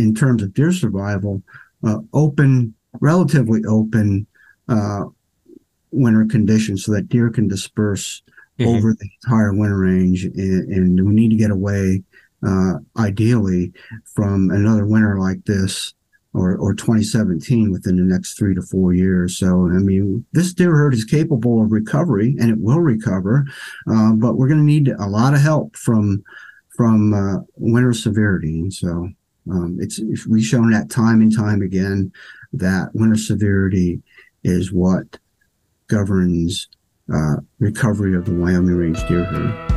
in terms of deer survival, uh, open, relatively open uh, winter conditions so that deer can disperse mm-hmm. over the entire winter range. And, and, we need to get away, uh, ideally, from another winter like this or, or 2017 within the next three to four years. So, I mean, this deer herd is capable of recovery and it will recover, uh, but we're going to need a lot of help from from uh, winter severity. And so, um, it's we've shown that time and time again that winter severity is what governs uh, recovery of the Wyoming range deer herd.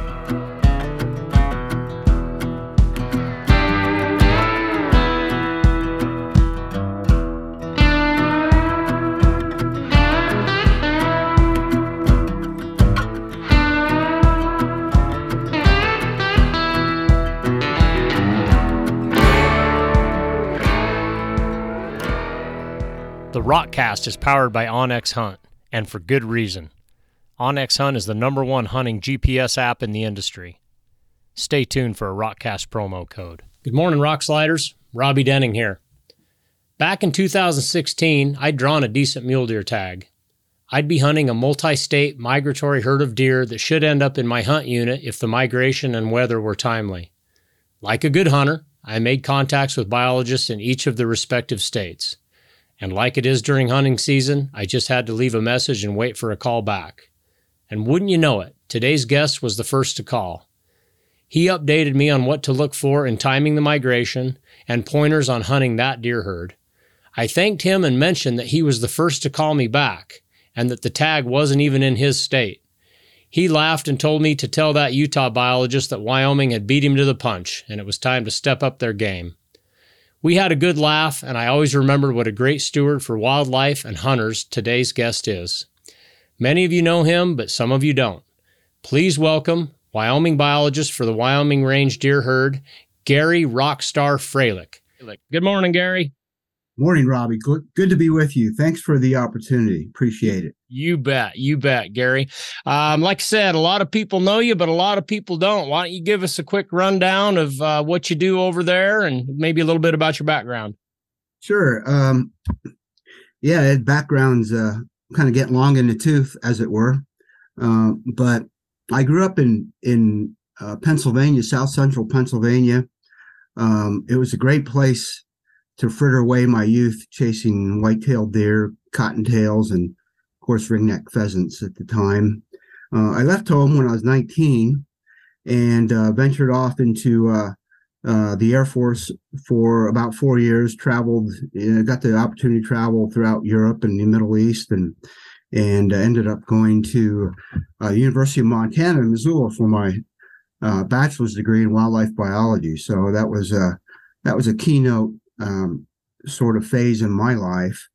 Rokcast is powered by onX Hunt, and for good reason. onX Hunt is the number one hunting GPS app in the industry. Stay tuned for a Rokcast promo code. Good morning, Rock Sliders. Robby Denning here. Back in 2016, I'd drawn a decent mule deer tag. I'd be hunting a multi state migratory herd of deer that should end up in my hunt unit if the migration and weather were timely. Like a good hunter, I made contacts with biologists in each of the respective states. And like it is during hunting season, I just had to leave a message and wait for a call back. And wouldn't you know it, today's guest was the first to call. He updated me on what to look for in timing the migration and pointers on hunting that deer herd. I thanked him and mentioned that he was the first to call me back and that the tag wasn't even in his state. He laughed and told me to tell that Utah biologist that Wyoming had beat him to the punch and it was time to step up their game. We had a good laugh, and I always remember what a great steward for wildlife and hunters today's guest is. Many of you know him, but some of you don't. Please welcome Wyoming biologist for the Wyoming Range Deer Herd, Gary Rockstar Fralick. Good morning, Gary. Morning, Robby. Good, good to be with you. Thanks for the opportunity. Appreciate it. You bet. You bet, Gary. Um, like I said, a lot of people know you, but a lot of people don't. Why don't you give us a quick rundown of uh, what you do over there and maybe a little bit about your background? Sure. Um, yeah, background's uh, kind of getting long in the tooth, as it were. Uh, but I grew up in in uh, Pennsylvania, South Central Pennsylvania. Um, it was a great place to fritter away my youth chasing white-tailed deer, cottontails, and course ringneck pheasants at the time. Uh, I left home when I was 19 and uh, ventured off into uh, uh the Air Force for about four years. Traveled, got the opportunity to travel throughout Europe and the Middle East, and and ended up going to uh, University of Montana in Missoula for my uh, bachelor's degree in wildlife biology. So that was a that was a keynote um, sort of phase in my life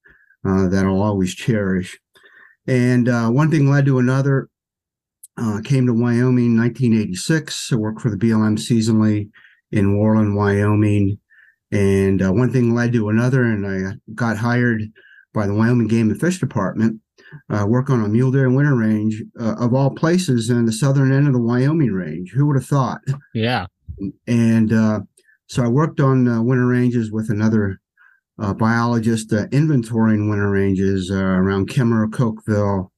uh, that I'll always cherish. And uh, one thing led to another. Uh, came to Wyoming in 1986. I worked for the BLM seasonally in Worland, Wyoming. And uh, one thing led to another, and I got hired by the Wyoming Game and Fish Department, uh, work on a mule deer and winter range uh, of all places in the southern end of the Wyoming range. Who would have thought? Yeah. And uh, so I worked on uh, winter ranges with another uh, biologist, uh, inventorying winter ranges uh, around Kemmerer, Cokeville.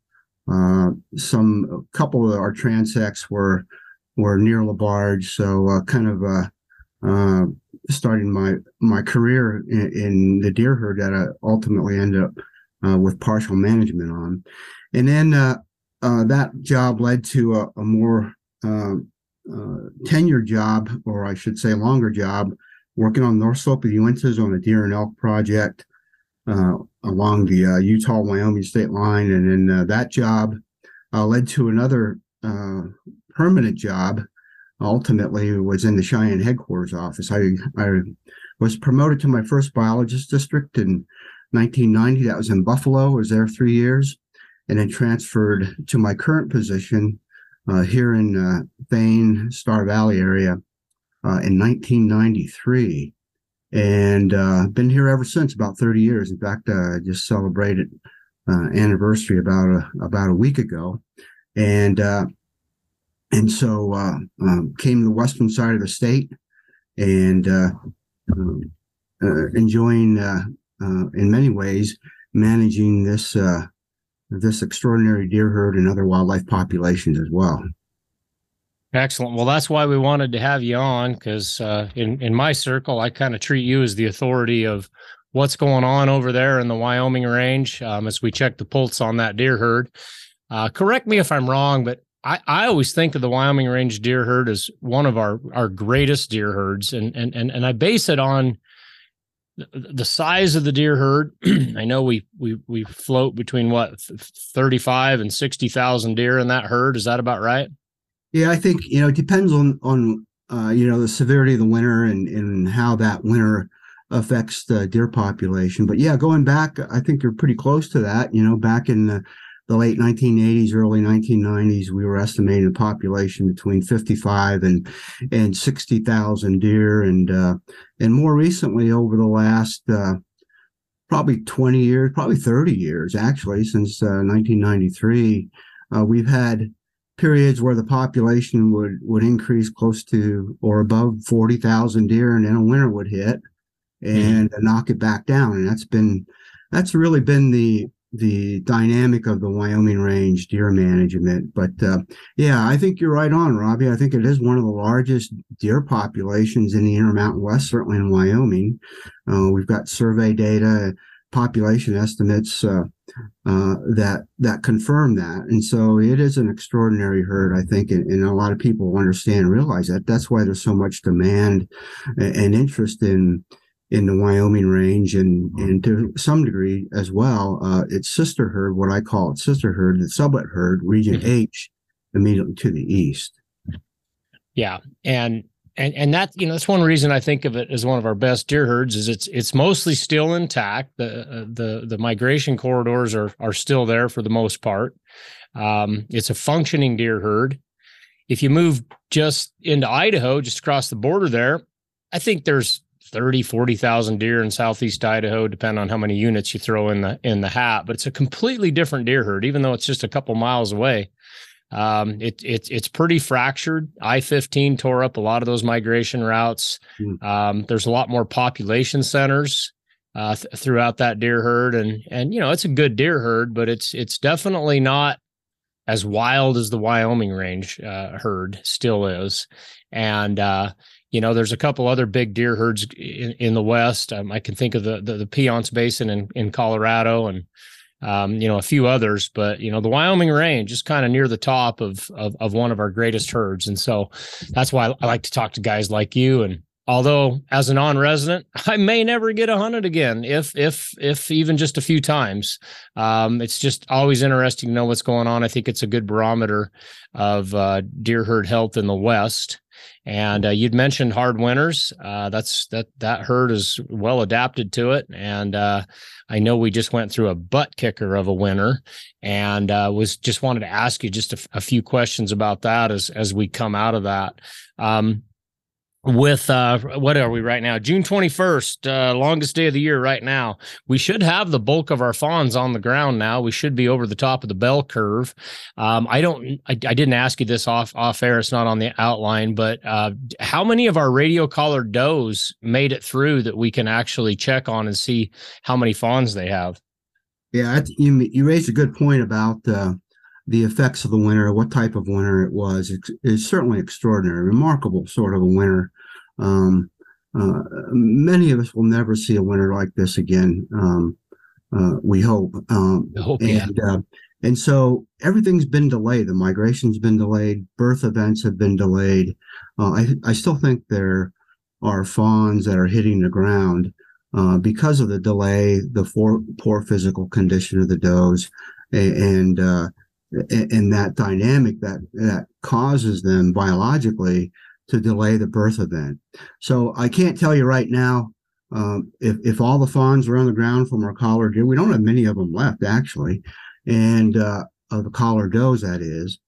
Uh, some a couple of our transects were were near LaBarge, so uh, kind of starting my my career in, in, the deer herd that I ultimately ended up with partial management on, and then that job led to a, a more uh, tenure job, or I should say, longer job, working on North Slope of the Uintas on a deer and elk project uh, along the uh, Utah Wyoming state line, and then uh, that job uh, led to another uh, permanent job. Ultimately, was in the Cheyenne headquarters office. I I was promoted to my first biologist district in 1990. That was in Buffalo. I was there three years, and then transferred to my current position uh, here in Thayne, Star Valley area uh, in 1993. And uh, been here ever since, about 30 years. In fact, uh, I just celebrated uh, anniversary about a, about a week ago. And uh, and so uh, um, came to the western side of the state and uh, um, uh, enjoying uh, uh, in many ways managing this uh, this extraordinary deer herd and other wildlife populations as well. Excellent. Well, that's why we wanted to have you on because uh, in in my circle, I kind of treat you as the authority of what's going on over there in the Wyoming range um, as we check the pulse on that deer herd. Uh, correct me if I'm wrong, but I, I always think of the Wyoming range deer herd as one of our our greatest deer herds, and and and and I base it on the size of the deer herd. I know we we we float between what thirty five and sixty thousand deer in that herd. Is that about right? Yeah, I think you know it depends on on uh, you know the severity of the winter and and how that winter affects the deer population. But yeah, going back, I think you're pretty close to that. You know, back in the, the late 1980s, early 1990s, we were estimating a population between 55 and and 60,000 deer, and uh, and more recently, over the last uh, probably 20 years, probably 30 years actually, since uh, 1993, uh, we've had periods where the population would would increase close to or above 40,000 deer and then a winter would hit and mm-hmm. knock it back down. And that's been that's really been the the dynamic of the Wyoming range deer management. But uh, yeah I think you're right on Robby. I think it is one of the largest deer populations in the Intermountain West certainly in Wyoming. Uh, we've got survey data population estimates uh, uh, that that confirm that. And so it is an extraordinary herd, I think, and, and, a lot of people understand and realize that. That's why there's so much demand and, interest in in the Wyoming range and and to some degree as well, uh, its sister herd, what I call its sister herd, the Sublette herd, Region mm-hmm. H, immediately to the east. Yeah, and and and that you know that's one reason I think of it as one of our best deer herds is it's it's mostly still intact. The uh, the the migration corridors are are still there for the most part. Um, it's a functioning deer herd. If you move just into Idaho, just across the border there, I think there's 30, 40,000 deer in southeast Idaho, depending on how many units you throw in the in the hat. But it's a completely different deer herd, even though it's just a couple miles away. Um, it, it, it's pretty fractured. I 15 tore up a lot of those migration routes. Mm. Um, there's a lot more population centers uh, th- throughout that deer herd. And, and, you know, it's a good deer herd, but it's, it's definitely not as wild as the Wyoming range uh, herd still is. And, uh, you know, there's a couple other big deer herds in, in the West. Um, I can think of the, the, the Piceance Basin in, in Colorado and, um, you know, a few others, but you know, the Wyoming range is kind of near the top of, of of one of our greatest herds, and so that's why I like to talk to guys like you. And although as a non-resident, I may never get a hunted again, if if if even just a few times. Um, it's just always interesting to know what's going on. I think it's a good barometer of uh, deer herd health in the West. And uh, you'd mentioned hard winters. Uh, that's that that herd is well adapted to it, and uh, I know we just went through a butt kicker of a winter, and uh, was just wanted to ask you just a, a, few questions about that as as we come out of that. Um, with uh what are we right now? June 21st uh longest day of the year right now. We should have the bulk of our fawns on the ground now. We should be over the top of the bell curve. Um i don't i, I didn't ask you this off off air. It's not on the outline but uh how many of our radio collared does made it through that we can actually check on and see how many fawns they have? Yeah you you raised a good point about uh the effects of the winter, what type of winter it was. It's, it's certainly extraordinary, remarkable sort of a winter. Um, uh, many of us will never see a winter like this again. Um, uh, we hope. Um, hope and, yeah. uh, and so everything's been delayed. The migration's been delayed. Birth events have been delayed. Uh, I, I still think there are fawns that are hitting the ground uh, because of the delay, the poor, poor physical condition of the does, and uh, and that dynamic that that causes them biologically to delay the birth event. So I can't tell you right now um, if if all the fawns are on the ground from our collared deer. We don't have many of them left actually, and uh, of the collared does that is.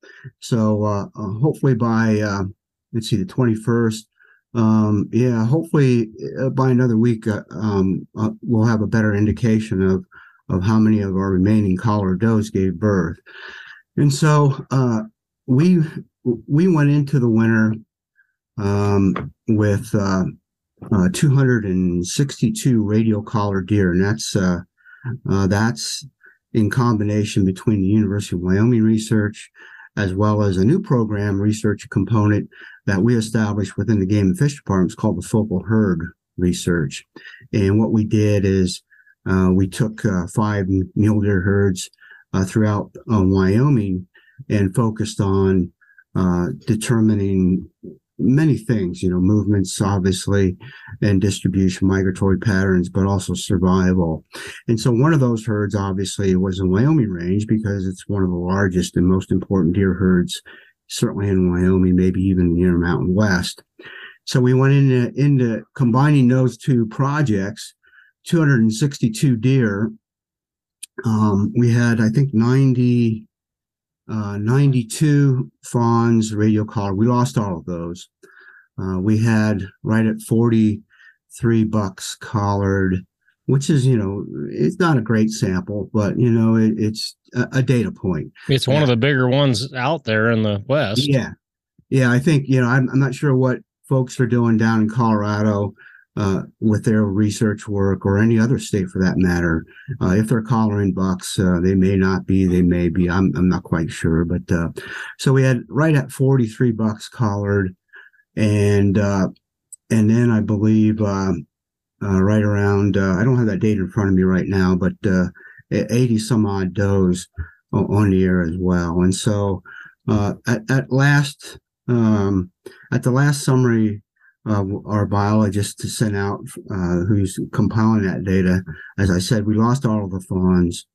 So uh, uh, hopefully by uh, let's see the twenty first. Um, yeah, hopefully uh, by another week uh, um, we'll have a better indication of of how many of our remaining collared does gave birth. And so uh, we we went into the winter um, with uh, uh, 262 radio collar deer, and that's uh, uh, that's in combination between the University of Wyoming research as well as a new program research component that we established within the Game and Fish Department. It's called the focal herd research, and what we did is uh, we took uh, five mule deer herds uh, throughout Wyoming and focused on determining many things, you know, movements, obviously, and distribution, migratory patterns, but also survival. And so one of those herds, obviously, was in Wyoming range because it's one of the largest and most important deer herds, certainly in Wyoming, maybe even the Intermountain West. So we went into, into combining those two projects, 262 deer. Um, we had, I think, 90, uh, 92 fawns, radio collar. We lost all of those. Uh, we had right at 43 bucks collared, which is, you know, it's not a great sample, but, you know, it, it's a, a, data point. It's one yeah. of the bigger ones out there in the West. Yeah. Yeah. I think, you know, I'm, I'm not sure what folks are doing down in Colorado uh, with their research work or any other state for that matter. Uh, if they're collaring bucks, uh, they may not be, they may be. I'm, I'm not quite sure. But uh, so we had right at 43 bucks collared. And uh, and then I believe uh, right around, I don't have that date in front of me right now, but 80 some odd does on the air as well. And so at, at last, um, at the last summary uh, our biologist to send out uh, who's compiling that data. As I said, we lost all of the fawns.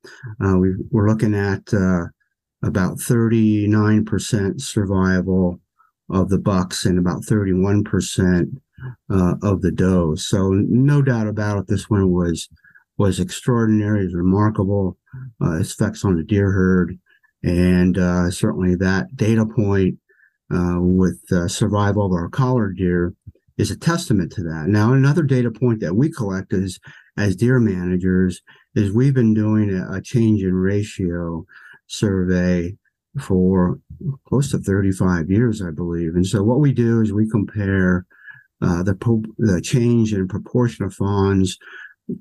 Uh, we, are looking at uh, about 39% survival of the bucks and about 31% uh, of the does. So no doubt about it, this one was was extraordinary, is remarkable. Uh, its effects on the deer herd, and certainly that data point with survival of our collared deer is a testament to that. Now, another data point that we collect is as deer managers is we've been doing a, a change in ratio survey for close to 35 years, I believe. And so what we do is we compare uh, the the change in proportion of fawns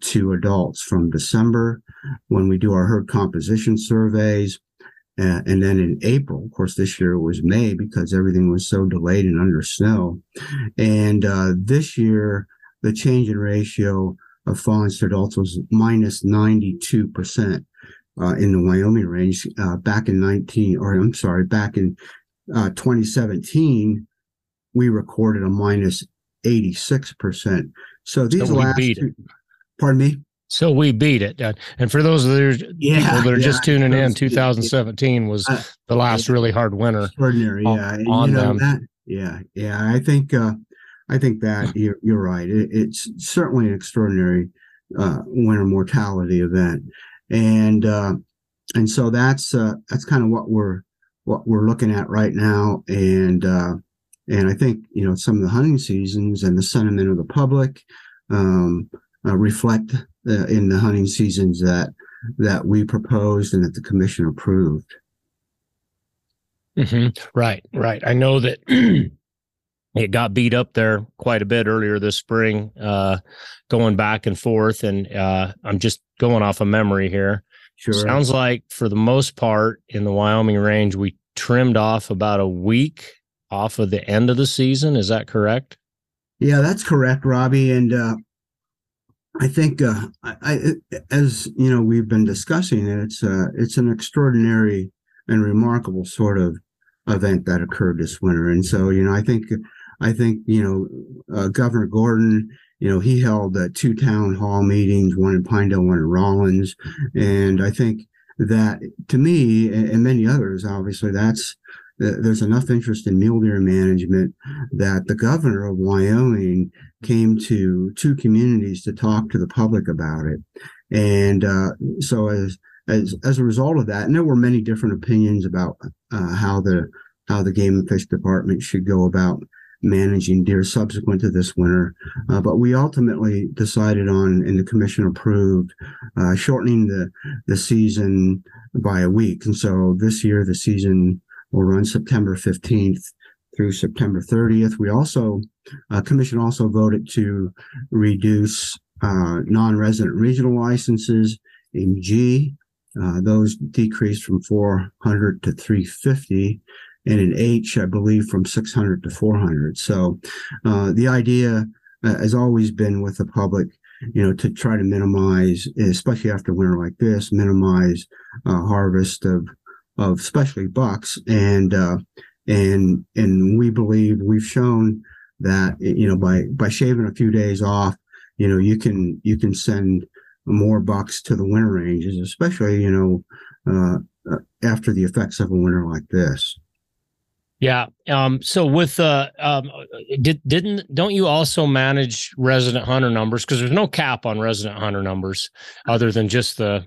to adults from December when we do our herd composition surveys uh, and then in April, of course, this year it was May because everything was so delayed and under snow. And uh, this year, the change in ratio of fawns to adults was minus 92% uh, in the Wyoming range. Uh, back in 19, or I'm sorry, back in uh, 2017, we recorded a minus 86%. So these so last, two, pardon me? So we beat it. And for those that are, yeah, people that are yeah, just tuning in, 2017 was uh, the last really hard winter. Extraordinary, yeah. On, you know, them. That, yeah, yeah. I think uh, I think that you're, you're right. It, it's certainly an extraordinary uh, winter mortality event, and uh, and so that's uh, that's kind of what we're what we're looking at right now, and uh, and I think you know some of the hunting seasons and the sentiment of the public um, uh, reflect uh, in the hunting seasons that that we proposed and that the commission approved. Mm-hmm. Right, right. I know that it got beat up there quite a bit earlier this spring, uh, going back and forth. And uh, I'm just going off of memory here. Sure. Sounds like for the most part in the Wyoming range, we trimmed off about a week off of the end of the season. Is that correct? Yeah, that's correct, Robby. And uh, I think, uh, I, I, as you know, we've been discussing it. It's uh, it's an extraordinary and remarkable sort of event that occurred this winter, and so you know, I think, I think you know, uh, Governor Gordon, you know, he held uh, two town hall meetings, one in Pinedale, one in Rawlins, and I think that to me and, many others, obviously, that's there's enough interest in mule deer management that the governor of Wyoming came to two communities to talk to the public about it. And uh, so as as as a result of that, and there were many different opinions about uh, how the how the game and fish department should go about managing deer subsequent to this winter. Uh, but we ultimately decided on, and the commission approved, uh, shortening the the season by a week. And so this year the season will run September 15th through September 30th. We also uh, commission also voted to reduce uh, non-resident regional licenses in G. Uh, those decreased from 400 to 350, and in H, I believe, from 600 to 400. So uh, the idea uh, has always been with the public, you know, to try to minimize, especially after winter like this, minimize uh, harvest of of especially bucks and and and we believe we've shown that you know by by shaving a few days off you know you can you can send more bucks to the winter ranges especially you know uh, uh after the effects of a winter like this yeah um so with uh um did didn't don't you also manage resident hunter numbers because there's no cap on resident hunter numbers other than just the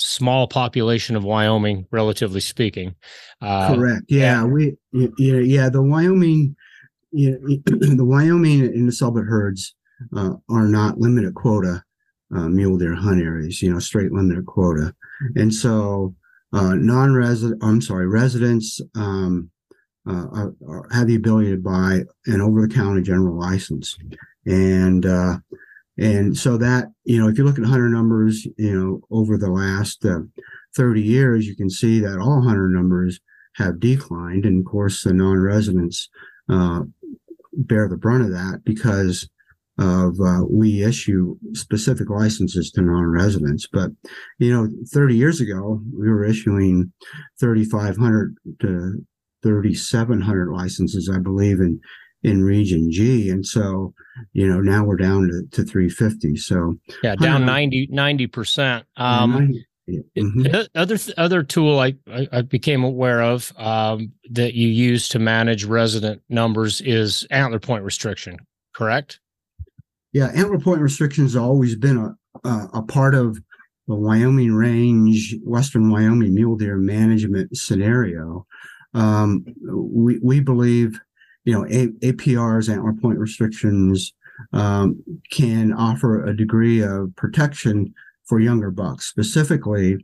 small population of Wyoming, relatively speaking. Uh, Correct. Yeah, we yeah yeah the Wyoming, yeah, the Wyoming and the Sublette herds uh, are not limited quota uh, mule deer hunt areas. You know, straight limited quota, and so uh, non-resident. I'm sorry, residents. Um, uh, are, are, have the ability to buy an over-the-counter general license, and uh, and so that, you know, if you look at hunter numbers, you know, over the last uh, 30 years, you can see that all hunter numbers have declined. And of course, the non residents uh, bear the brunt of that because of uh, we issue specific licenses to non-residents but you know 30 years ago we were issuing 3500 to 3700 licenses i believe in in region G. And so, you know, now we're down to, to 350. So yeah, down 90, percent. Um, mm-hmm. Other other tool I, I became aware of um, that you use to manage resident numbers is antler point restriction. Correct? Yeah, antler point restriction has always been a, a, a part of the Wyoming Range, Western Wyoming mule deer management scenario. Um, we we believe you know, A- APRs, antler point restrictions, um, can offer a degree of protection for younger bucks, specifically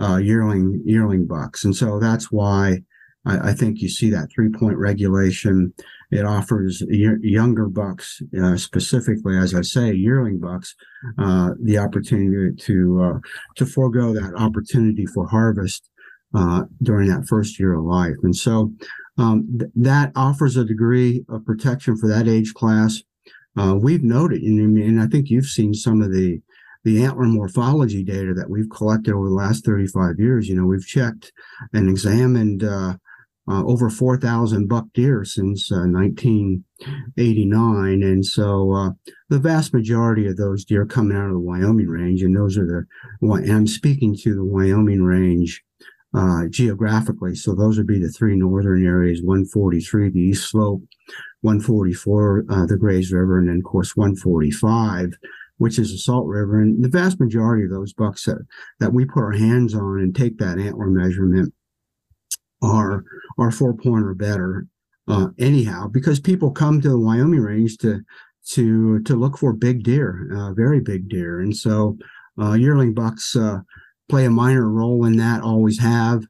uh, yearling yearling bucks, and so that's why I, I think you see that three point regulation. It offers younger bucks, uh, specifically, as I say, yearling bucks, uh, the opportunity to uh, to forego that opportunity for harvest uh, during that first year of life, and so um, th- that offers a degree of protection for that age class. Uh, we've noted, and, and I think you've seen some of the the antler morphology data that we've collected over the last 35 years. You know, we've checked and examined uh, uh, over 4,000 buck deer since 1989. Uh, and so uh, the vast majority of those deer coming out of the Wyoming range, and those are the, and I'm speaking to the Wyoming range uh, geographically. So those would be the three northern areas 143, the East Slope, 144, uh, the Grays River, and then, of course, 145, which is the Salt River. And the vast majority of those bucks that, that we put our hands on and take that antler measurement are, are four point or better. Uh, anyhow, because people come to the Wyoming range to to to look for big deer, uh, very big deer, and so uh, yearling bucks uh, play a minor role in that, always have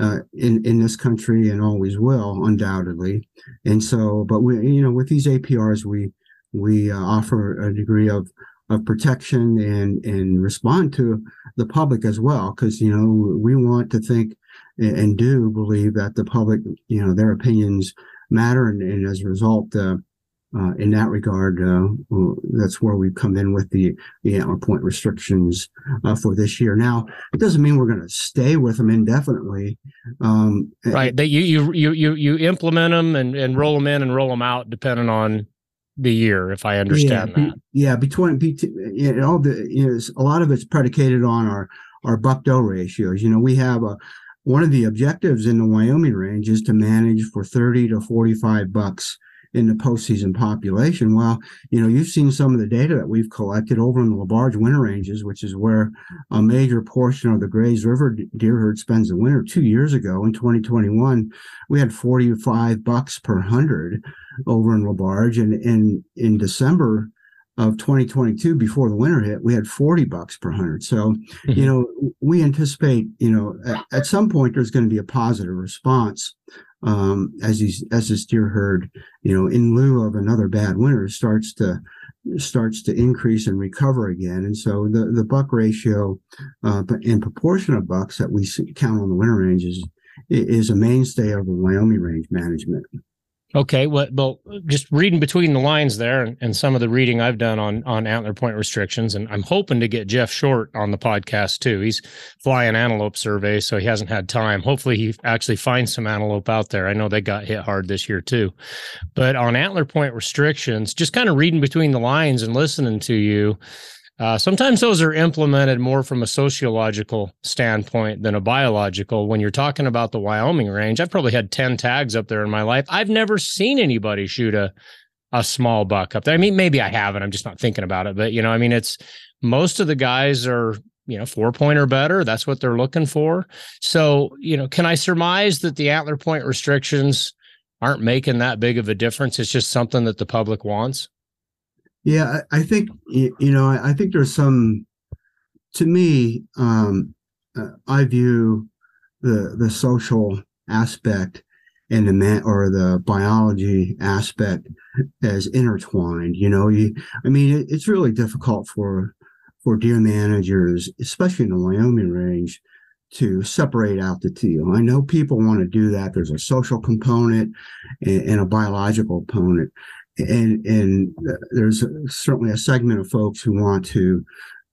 uh, in in this country, and always will, undoubtedly. And so, but we, you know, with these APRs, we we uh, offer a degree of of protection and and respond to the public as well, because you know we want to think and do believe that the public, you know, their opinions matter, and, and as a result. Uh, uh, in that regard, uh, that's where we've come in with the, the antler point restrictions uh, for this year. Now, it doesn't mean we're going to stay with them indefinitely. Um, right. That you, you, you, you, implement them and, and roll them in and roll them out depending on the year, if I understand yeah, that. yeah. Between, you know, all the, you know, a lot of it's predicated on our, our buck doe ratios. You know, we have a, one of the objectives in the Wyoming range is to manage for 30 to 45 bucks in the postseason population. Well, you know, you've seen some of the data that we've collected over in the Labarge winter ranges, which is where a major portion of the Grays River deer herd spends the winter. Two years ago in 2021, we had 45 bucks per hundred over in Labarge. And in, in December, of 2022 before the winter hit we had 40 bucks per hundred so mm-hmm. you know we anticipate you know at, at, some point there's going to be a positive response um, as these as this deer herd, you know, in lieu of another bad winter, starts to starts to increase and recover again. And so the the buck ratio, uh, in proportion of bucks that we count on the winter ranges is a mainstay of the Wyoming range management. Okay, well, well, just reading between the lines there, and, and, some of the reading I've done on on antler point restrictions, and I'm hoping to get Jeff Short on the podcast too. He's flying antelope survey, so he hasn't had time. Hopefully, he actually finds some antelope out there. I know they got hit hard this year too, but on antler point restrictions, just kind of reading between the lines and listening to you, uh, sometimes those are implemented more from a sociological standpoint than a biological. When you're talking about the Wyoming range, I've probably had 10 tags up there in my life. I've never seen anybody shoot a, a small buck up there. I mean, maybe I haven't. I'm just not thinking about it. But, you know, I mean, it's most of the guys are, you know, four point or better. That's what they're looking for. So, you know, can I surmise that the antler point restrictions aren't making that big of a difference? It's just something that the public wants? Yeah, I, I think you know, I, I, think there's some. To me, um, uh, I view the the social aspect and the man or the biology aspect as intertwined. You know, you. I mean, it, it's really difficult for for deer managers, especially in the Wyoming range, to separate out the two. I know people want to do that. There's a social component and, and a biological component and and there's certainly a segment of folks who want to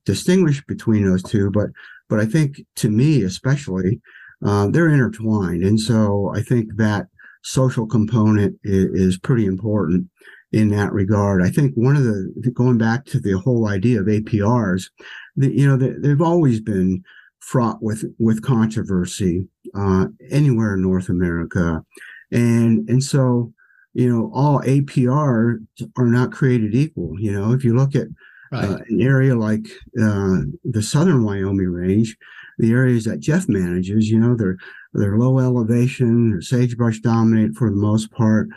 distinguish between those two but but i think to me especially uh, they're intertwined. And so i think that social component is, is, pretty important in that regard. I think one of the going back to the whole idea of aprs the, you know they, they've always been fraught with with controversy uh, anywhere in north america. And and so you know, all APR are not created equal. You know, if you look at right. uh, an area like uh, the southern Wyoming range, the areas that Jeff manages, you know, they're they're low elevation, they're sagebrush dominant for the most part,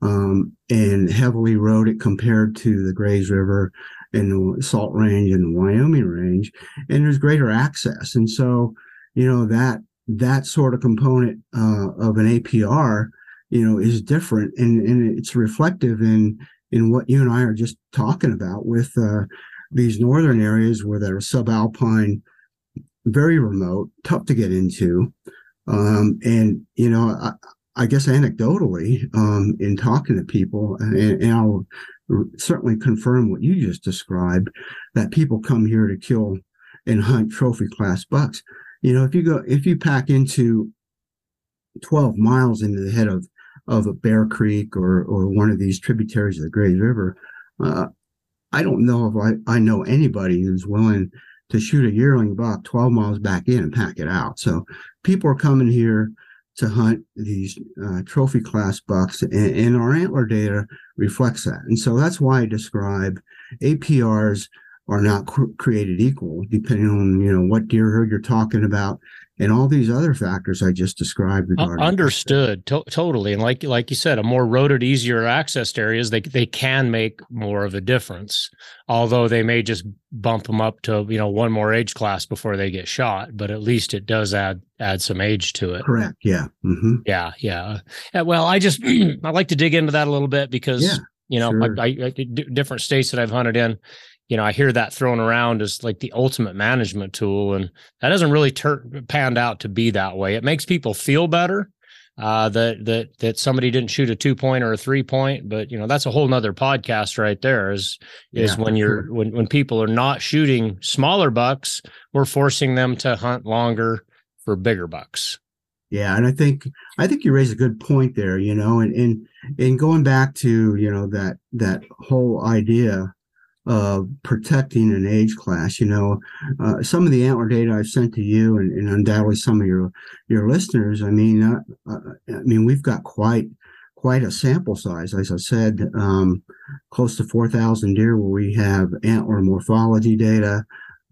um, and heavily eroded compared to the Grays River and the Salt Range and the Wyoming range, and there's greater access, and so you know that that sort of component uh, of an APR you know is different and and it's reflective in in what you and I are just talking about with uh, these northern areas where they're subalpine, very remote, tough to get into, um, and you know I, I guess anecdotally um, in talking to people, and, and I'll certainly confirm what you just described, that people come here to kill and hunt trophy class bucks. You know, if you go if you pack into 12 miles into the head of of a Bear Creek or or one of these tributaries of the Grays River, uh, I don't know if I, I know anybody who's willing to shoot a yearling buck 12 miles back in and pack it out. So people are coming here to hunt these uh, trophy class bucks, and, and, our antler data reflects that. And so that's why I describe APRs are not cr- created equal, depending on you know what deer herd you're talking about and all these other factors I just described. Regarding Understood to- totally, and like like you said, a more roaded, easier accessed areas they they can make more of a difference. Although they may just bump them up to you know one more age class before they get shot, but at least it does add add some age to it. Correct. Yeah. Mm-hmm. Yeah. Yeah. Well, I just I like to dig into that a little bit because yeah, you know sure. I, I, I, different states that I've hunted in you know, I hear that thrown around as like the ultimate management tool, and that doesn't really turn panned out to be that way. It makes people feel better uh, that that that somebody didn't shoot a two point or a three point, but you know that's a whole nother podcast right there. Is is yeah, when you're sure. when when people are not shooting smaller bucks, we're forcing them to hunt longer for bigger bucks. Yeah, and I think I think you raise a good point there. You know, and and and going back to you know that that whole idea of protecting an age class. You know, uh, some of the antler data I've sent to you, and, and undoubtedly some of your your listeners. I mean, uh, uh, I mean, we've got quite quite a sample size. As I said, um, close to four thousand deer, where we have antler morphology data.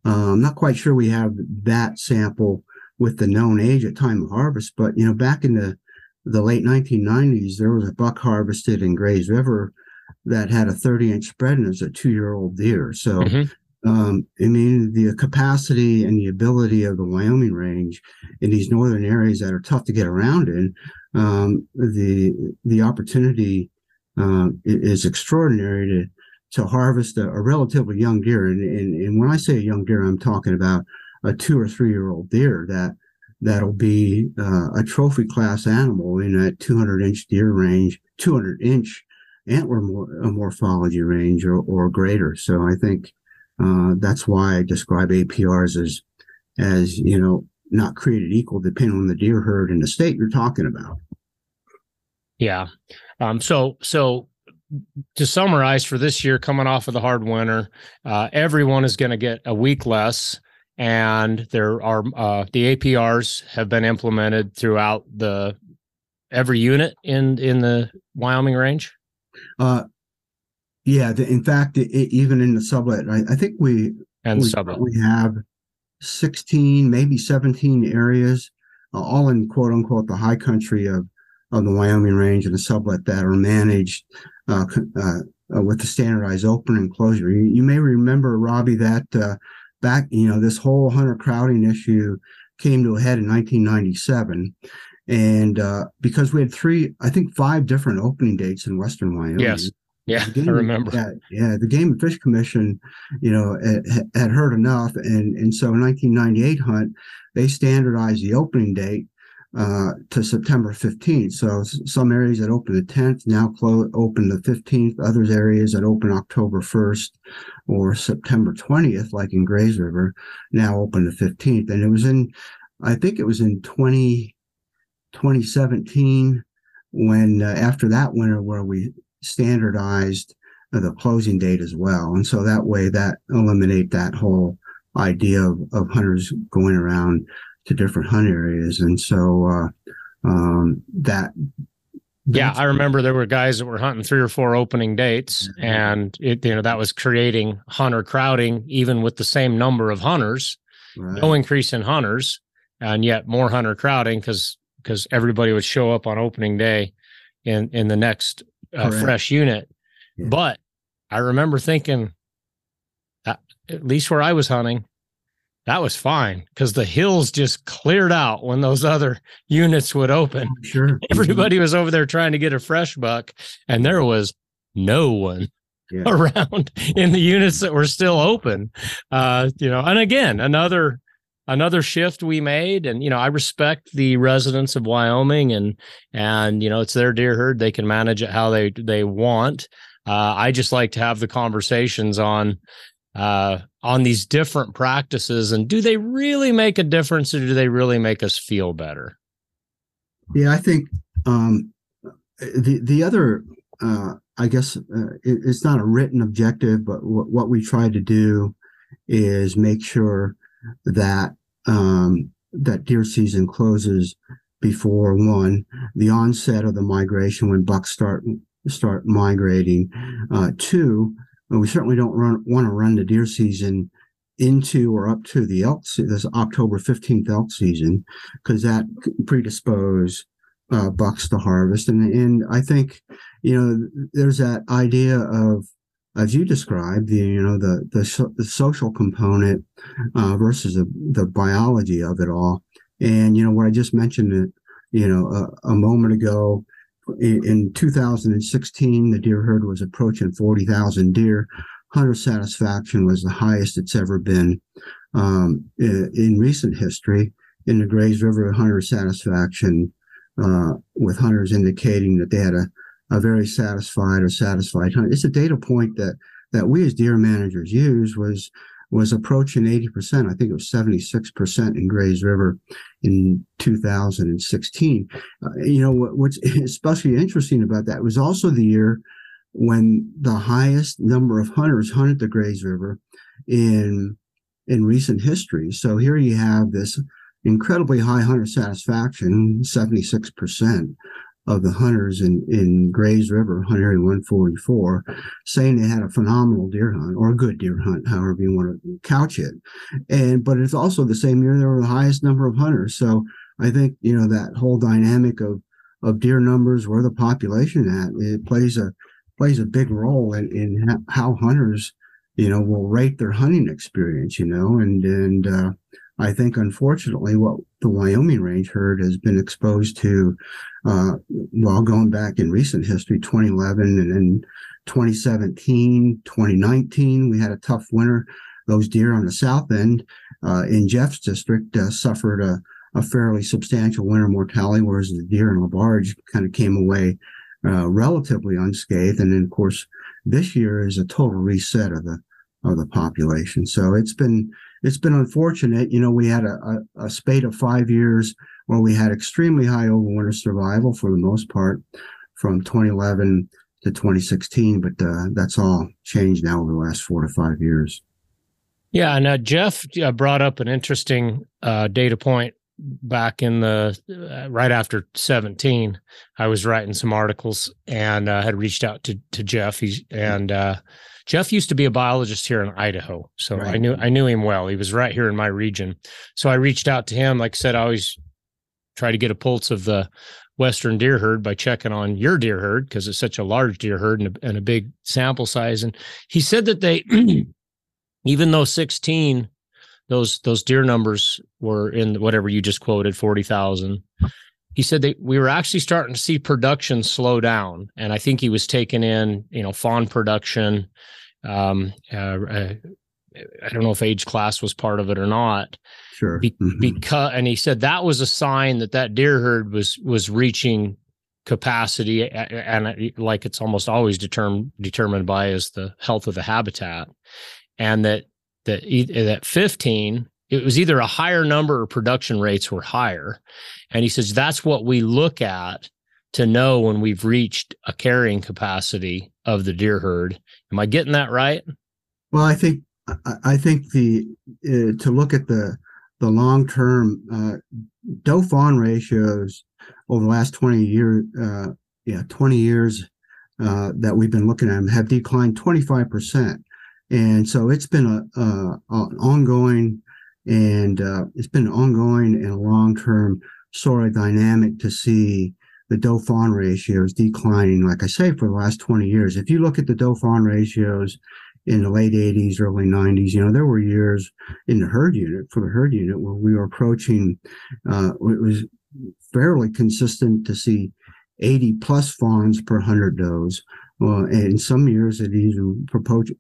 Uh, I'm not quite sure we have that sample with the known age at time of harvest, but you know, back in the the late 1990s, there was a buck harvested in Grays River that had a 30 inch spread and it was a two year old deer. So, mm-hmm. um, I mean, the capacity and the ability of the Wyoming range in these northern areas that are tough to get around in um, the the opportunity uh, is extraordinary to to harvest a, a relatively young deer. And, and, and when I say a young deer, I'm talking about a two or three year old deer that that'll be uh, a trophy class animal in that 200 inch deer range, 200 inch antler morphology range or, or greater. So I think uh, that's why I describe APRs as as you know not created equal depending on the deer herd and the state you're talking about. Yeah. Um, so so to summarize for this year, coming off of the hard winter, uh, everyone is going to get a week less, and there are uh, the APRs have been implemented throughout the every unit in in the Wyoming range. Uh, yeah. The, in fact, it, it, even in the Sublette, I, I think we and we, Sublette we have sixteen, maybe seventeen areas, uh, all in quote unquote the high country of of the Wyoming range and the Sublette that are managed uh, uh, uh, with the standardized open and closure. You, you may remember, Robby, that uh, back, you know, this whole hunter crowding issue came to a head in 1997. And uh, because we had three, I think five different opening dates in Western Wyoming. Yes. Yeah, game, I remember. Yeah, yeah, the Game and Fish Commission, you know, had, had heard enough, and and so in 1998 hunt, they standardized the opening date uh, to September 15th. So some areas that open the 10th now close open the 15th. Others areas that open October 1st or September 20th, like in Grays River, now open the 15th. And it was in, I think it was in 20, 2017 when uh, after that winter where we standardized the closing date as well. And so that way that eliminate that whole idea of, of hunters going around to different hunt areas, and so uh, um, that. Yeah, I remember there were guys that were hunting three or four opening dates, mm-hmm. and it you know that was creating hunter crowding, even with the same number of hunters. Right. No increase in hunters, and yet more hunter crowding because because everybody would show up on opening day in in the next uh, fresh unit. Yeah. But I remember thinking, uh, at least where I was hunting, that was fine because the hills just cleared out when those other units would open. Oh, sure. Everybody was over there trying to get a fresh buck, and there was no one yeah. around in the units that were still open. Uh, you know, and again, another another shift we made. And you know i respect the residents of wyoming and and you know it's their deer herd. They can manage it how they they want. Uh, i just like to have the conversations on uh, on these different practices and do they really make a difference or do they really make us feel better? Yeah i think um, the the other uh, i guess uh, it, it's not a written objective but w- what we try to do is make sure that um, that deer season closes before one the onset of the migration when bucks start start migrating. Uh, two we certainly don't run, want to run the deer season into or up to the elk this October 15th elk season because that predispose uh, bucks to harvest. And and I think you know there's that idea of as you described the you know the the, the social component uh, versus the, the biology of it all and you know what I just mentioned it you know a, a moment ago in 2016, the deer herd was approaching 40,000 deer. Hunter satisfaction was the highest it's ever been um, in, in, recent history. In the Grays River, hunter satisfaction uh, with hunters indicating that they had a, a very satisfied or satisfied hunter. It's a data point that that we as deer managers use was was approaching 80%. I think it was 76% in Grays River in 2016. Uh, you know, what, what's especially interesting about that was also the year when the highest number of hunters hunted the Grays River in in recent history. So here you have this incredibly high hunter satisfaction, 76%, of the hunters in, in Grays River, Hunt Area 144, saying they had a phenomenal deer hunt or a good deer hunt, however you want to couch it. And but it's also the same year there were the highest number of hunters. So I think you know that whole dynamic of of deer numbers, where the population at, it plays a plays a big role in, in how hunters, you know, will rate their hunting experience, you know, and and uh, I think, unfortunately, what the Wyoming range herd has been exposed to, uh, well, going back in recent history, 2011 and then 2017, 2019, we had a tough winter. Those deer on the south end uh, in Jeff's district uh, suffered a, a fairly substantial winter mortality, whereas the deer in Labarge kind of came away uh, relatively unscathed. And then, of course, this year is a total reset of the of the population. So it's been it's been unfortunate. You know, we had a, a, a spate of five years where we had extremely high overwinter survival for the most part from 2011 to 2016, but uh, that's all changed now over the last four to five years. Yeah, and uh, Jeff uh, brought up an interesting uh, data point back in the uh, right after 17 i was writing some articles and uh, had reached out to to jeff. He's, and uh, jeff used to be a biologist here in idaho so right. i knew i knew him well. He was right here in my region. So i reached out to him. Like i said i always try to get a pulse of the western deer herd by checking on your deer herd because it's such a large deer herd and a, and a big sample size. And he said that they even though 16 those those deer numbers were in whatever you just quoted 40,000 he said that we were actually starting to see production slow down and i think he was taking in you know fawn production. Um, uh, uh, i don't know if age class was part of it or not. Sure. Be- mm-hmm. because and he said that was a sign that that deer herd was was reaching capacity and like it's almost always determined determined by is the health of the habitat and that that that 15 it was either a higher number or production rates were higher. And he says that's what we look at to know when we've reached a carrying capacity of the deer herd. Am i getting that right? Well i think i think the uh, to look at the the long term uh, doe fawn ratios over the last 20 years uh, yeah 20 years uh, that we've been looking at them have declined 25 percent and so it's been a, a, a ongoing and uh, it's been an ongoing and a long-term sort of dynamic to see the doe fawn ratios declining like i say for the last 20 years. If you look at the doe fawn ratios in the late 80s early 90s you know there were years in the herd unit for the herd unit where we were approaching uh, it was fairly consistent to see 80 plus fawns per 100 does well, in some years it even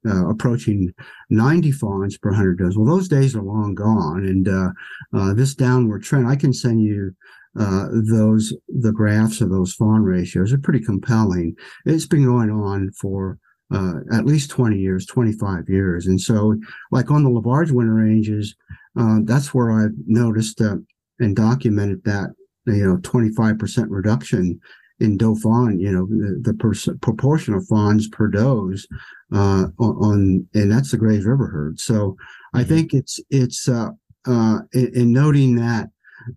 uh, approaching 90 fawns per 100 does. Well, those days are long gone. And uh, uh, this downward trend, I can send you uh, those, the graphs of those fawn ratios are pretty compelling. It's been going on for uh, at least 20 years, 25 years. And so, like on the LaBarge winter ranges, uh, that's where I've noticed and documented that, you know, 25% reduction in doe fawn, you know, the, the proportion of fawns per does uh, on, and that's the Grays River herd. So mm-hmm. I think it's it's uh, uh, in, in, noting that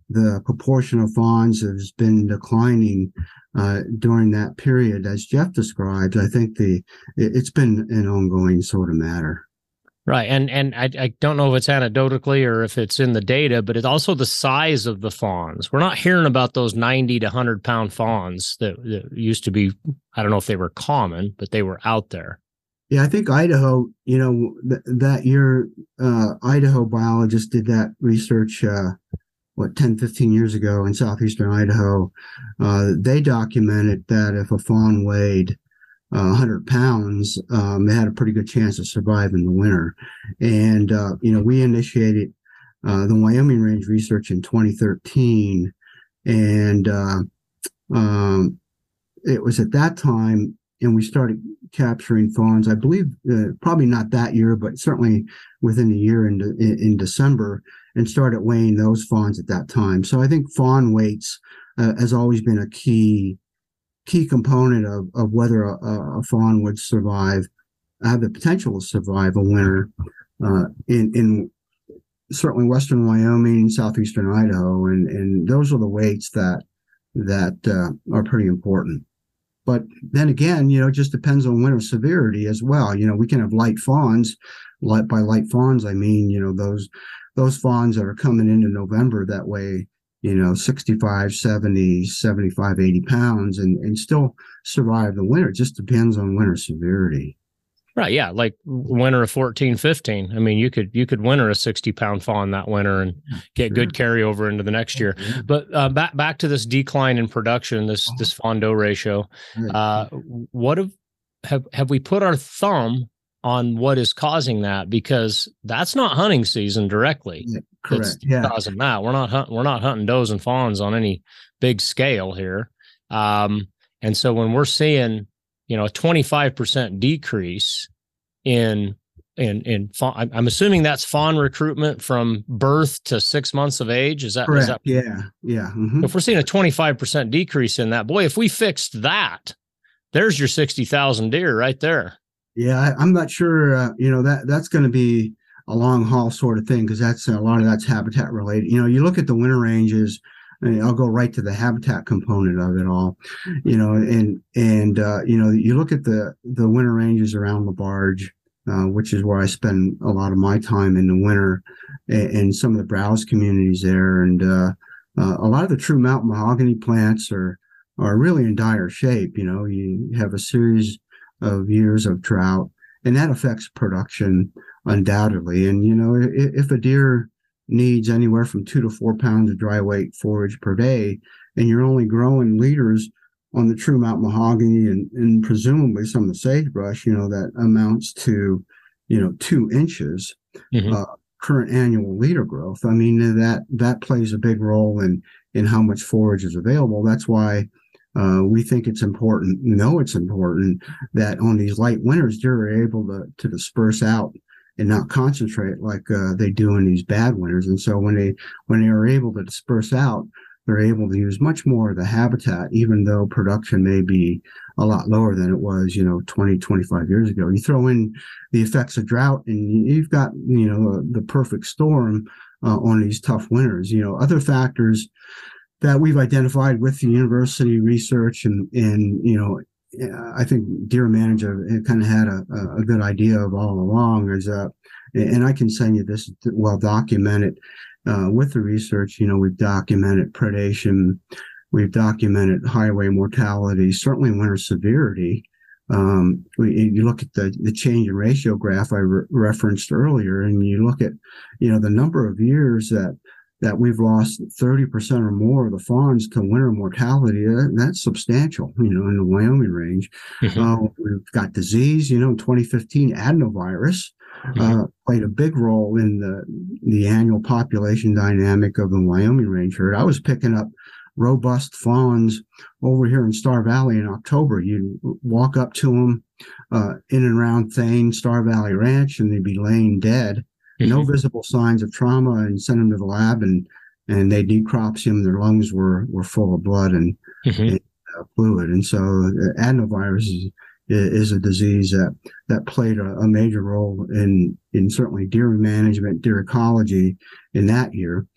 the proportion of fawns has been declining uh, during that period, as Jeff described. I think the it, it's been an ongoing sort of matter. Right. And and I, I don't know if it's anecdotally or if it's in the data, but it's also the size of the fawns. We're not hearing about those 90 to 100 pound fawns that, that used to be, I don't know if they were common, but they were out there. Yeah, I think Idaho, you know, th- that year, uh, Idaho biologists did that research, uh, what, 10, 15 years ago in southeastern Idaho. Uh, they documented that if a fawn weighed uh, 100 pounds, um, they had a pretty good chance of surviving the winter. And, uh, you know, we initiated uh, the Wyoming Range research in 2013. And uh, um, it was at that time, and we started capturing fawns, I believe, uh, probably not that year, but certainly within a year in, in, in, December, and started weighing those fawns at that time. So I think fawn weights uh, has always been a key key component of, of whether a, a fawn would survive, have the potential to survive a winter uh, in, in certainly western Wyoming, southeastern Idaho, and, and those are the weights that that uh, are pretty important. But then again, you know, it just depends on winter severity as well. You know, we can have light fawns. Light by light fawns, I mean, you know, those those fawns that are coming into November that way you know 65 70 75 80 pounds and and still survive the winter it just depends on winter severity Right. Yeah. Like winter of 14, 15. I mean, you could, you could winter a 60 pound fawn that winter and get sure. good carryover into the next year. But uh, back, back to this decline in production, this, this fawn doe ratio. Uh, what have, have, have we put our thumb on what is causing that? Because that's not hunting season directly. Yeah, correct. yeah. Causing that. We're not hunting, we're not hunting does and fawns on any big scale here. Um, and so when we're seeing, you know, a 25% decrease in in in fawn, I'm assuming that's fawn recruitment from birth to six months of age. Is that correct? Is that, yeah, yeah. Mm-hmm. If we're seeing a 25% decrease in that, boy, if we fixed that, there's your 60,000 deer right there. Yeah, I, am not sure. Uh, you know that that's going to be a long haul sort of thing because that's a lot of that's habitat related. You know, you look at the winter ranges I'll go right to the habitat component of it all, you know, and and uh, you know you look at the the winter ranges around LaBarge, uh, which is where I spend a lot of my time in the winter, and, and some of the browse communities there, and uh, uh, a lot of the true mountain mahogany plants are are really in dire shape. You know, you have a series of years of drought, and that affects production undoubtedly. And you know, if, if a deer needs anywhere from two to four pounds of dry weight forage per day, and you're only growing leaders on the true Mount mahogany and, and presumably some of the sagebrush, you know, that amounts to, you know, two inches mm-hmm. uh, current annual leader growth. I mean, that that plays a big role in in how much forage is available. That's why uh, we think it's important, know it's important that on these light winters, they're able to, to disperse out and not concentrate like uh, they do in these bad winters. And so when they when they are able to disperse out, they're able to use much more of the habitat, even though production may be a lot lower than it was, you know, 20, 25 years ago. You throw in the effects of drought and you've got, you know, the perfect storm uh, on these tough winters. You know, other factors that we've identified with the university research and, and, you know, I think Deer Manager kind of had a, a good idea of all along is uh, and I can send you this well documented uh, with the research. You know, we've documented predation, we've documented highway mortality, certainly winter severity. Um, we, you look at the, the change in ratio graph I re- referenced earlier, and you look at, you know, the number of years that that we've lost 30% or more of the fawns to winter mortality. That, that's substantial, you know, in the Wyoming range. Mm-hmm. Uh, we've got disease, you know, in 2015, adenovirus mm-hmm. uh, played a big role in the, the annual population dynamic of the Wyoming range herd. I was picking up robust fawns over here in Star Valley in October. You'd walk up to them uh, in and around Thayne, Star Valley Ranch, and they'd be laying dead mm-hmm. no visible signs of trauma, and sent him to the lab, and and they necropsy him; Their lungs were were full of blood and, mm-hmm. and uh, fluid, and so uh, adenovirus is, is a disease that that played a, a, major role in in certainly deer management, deer ecology in that year.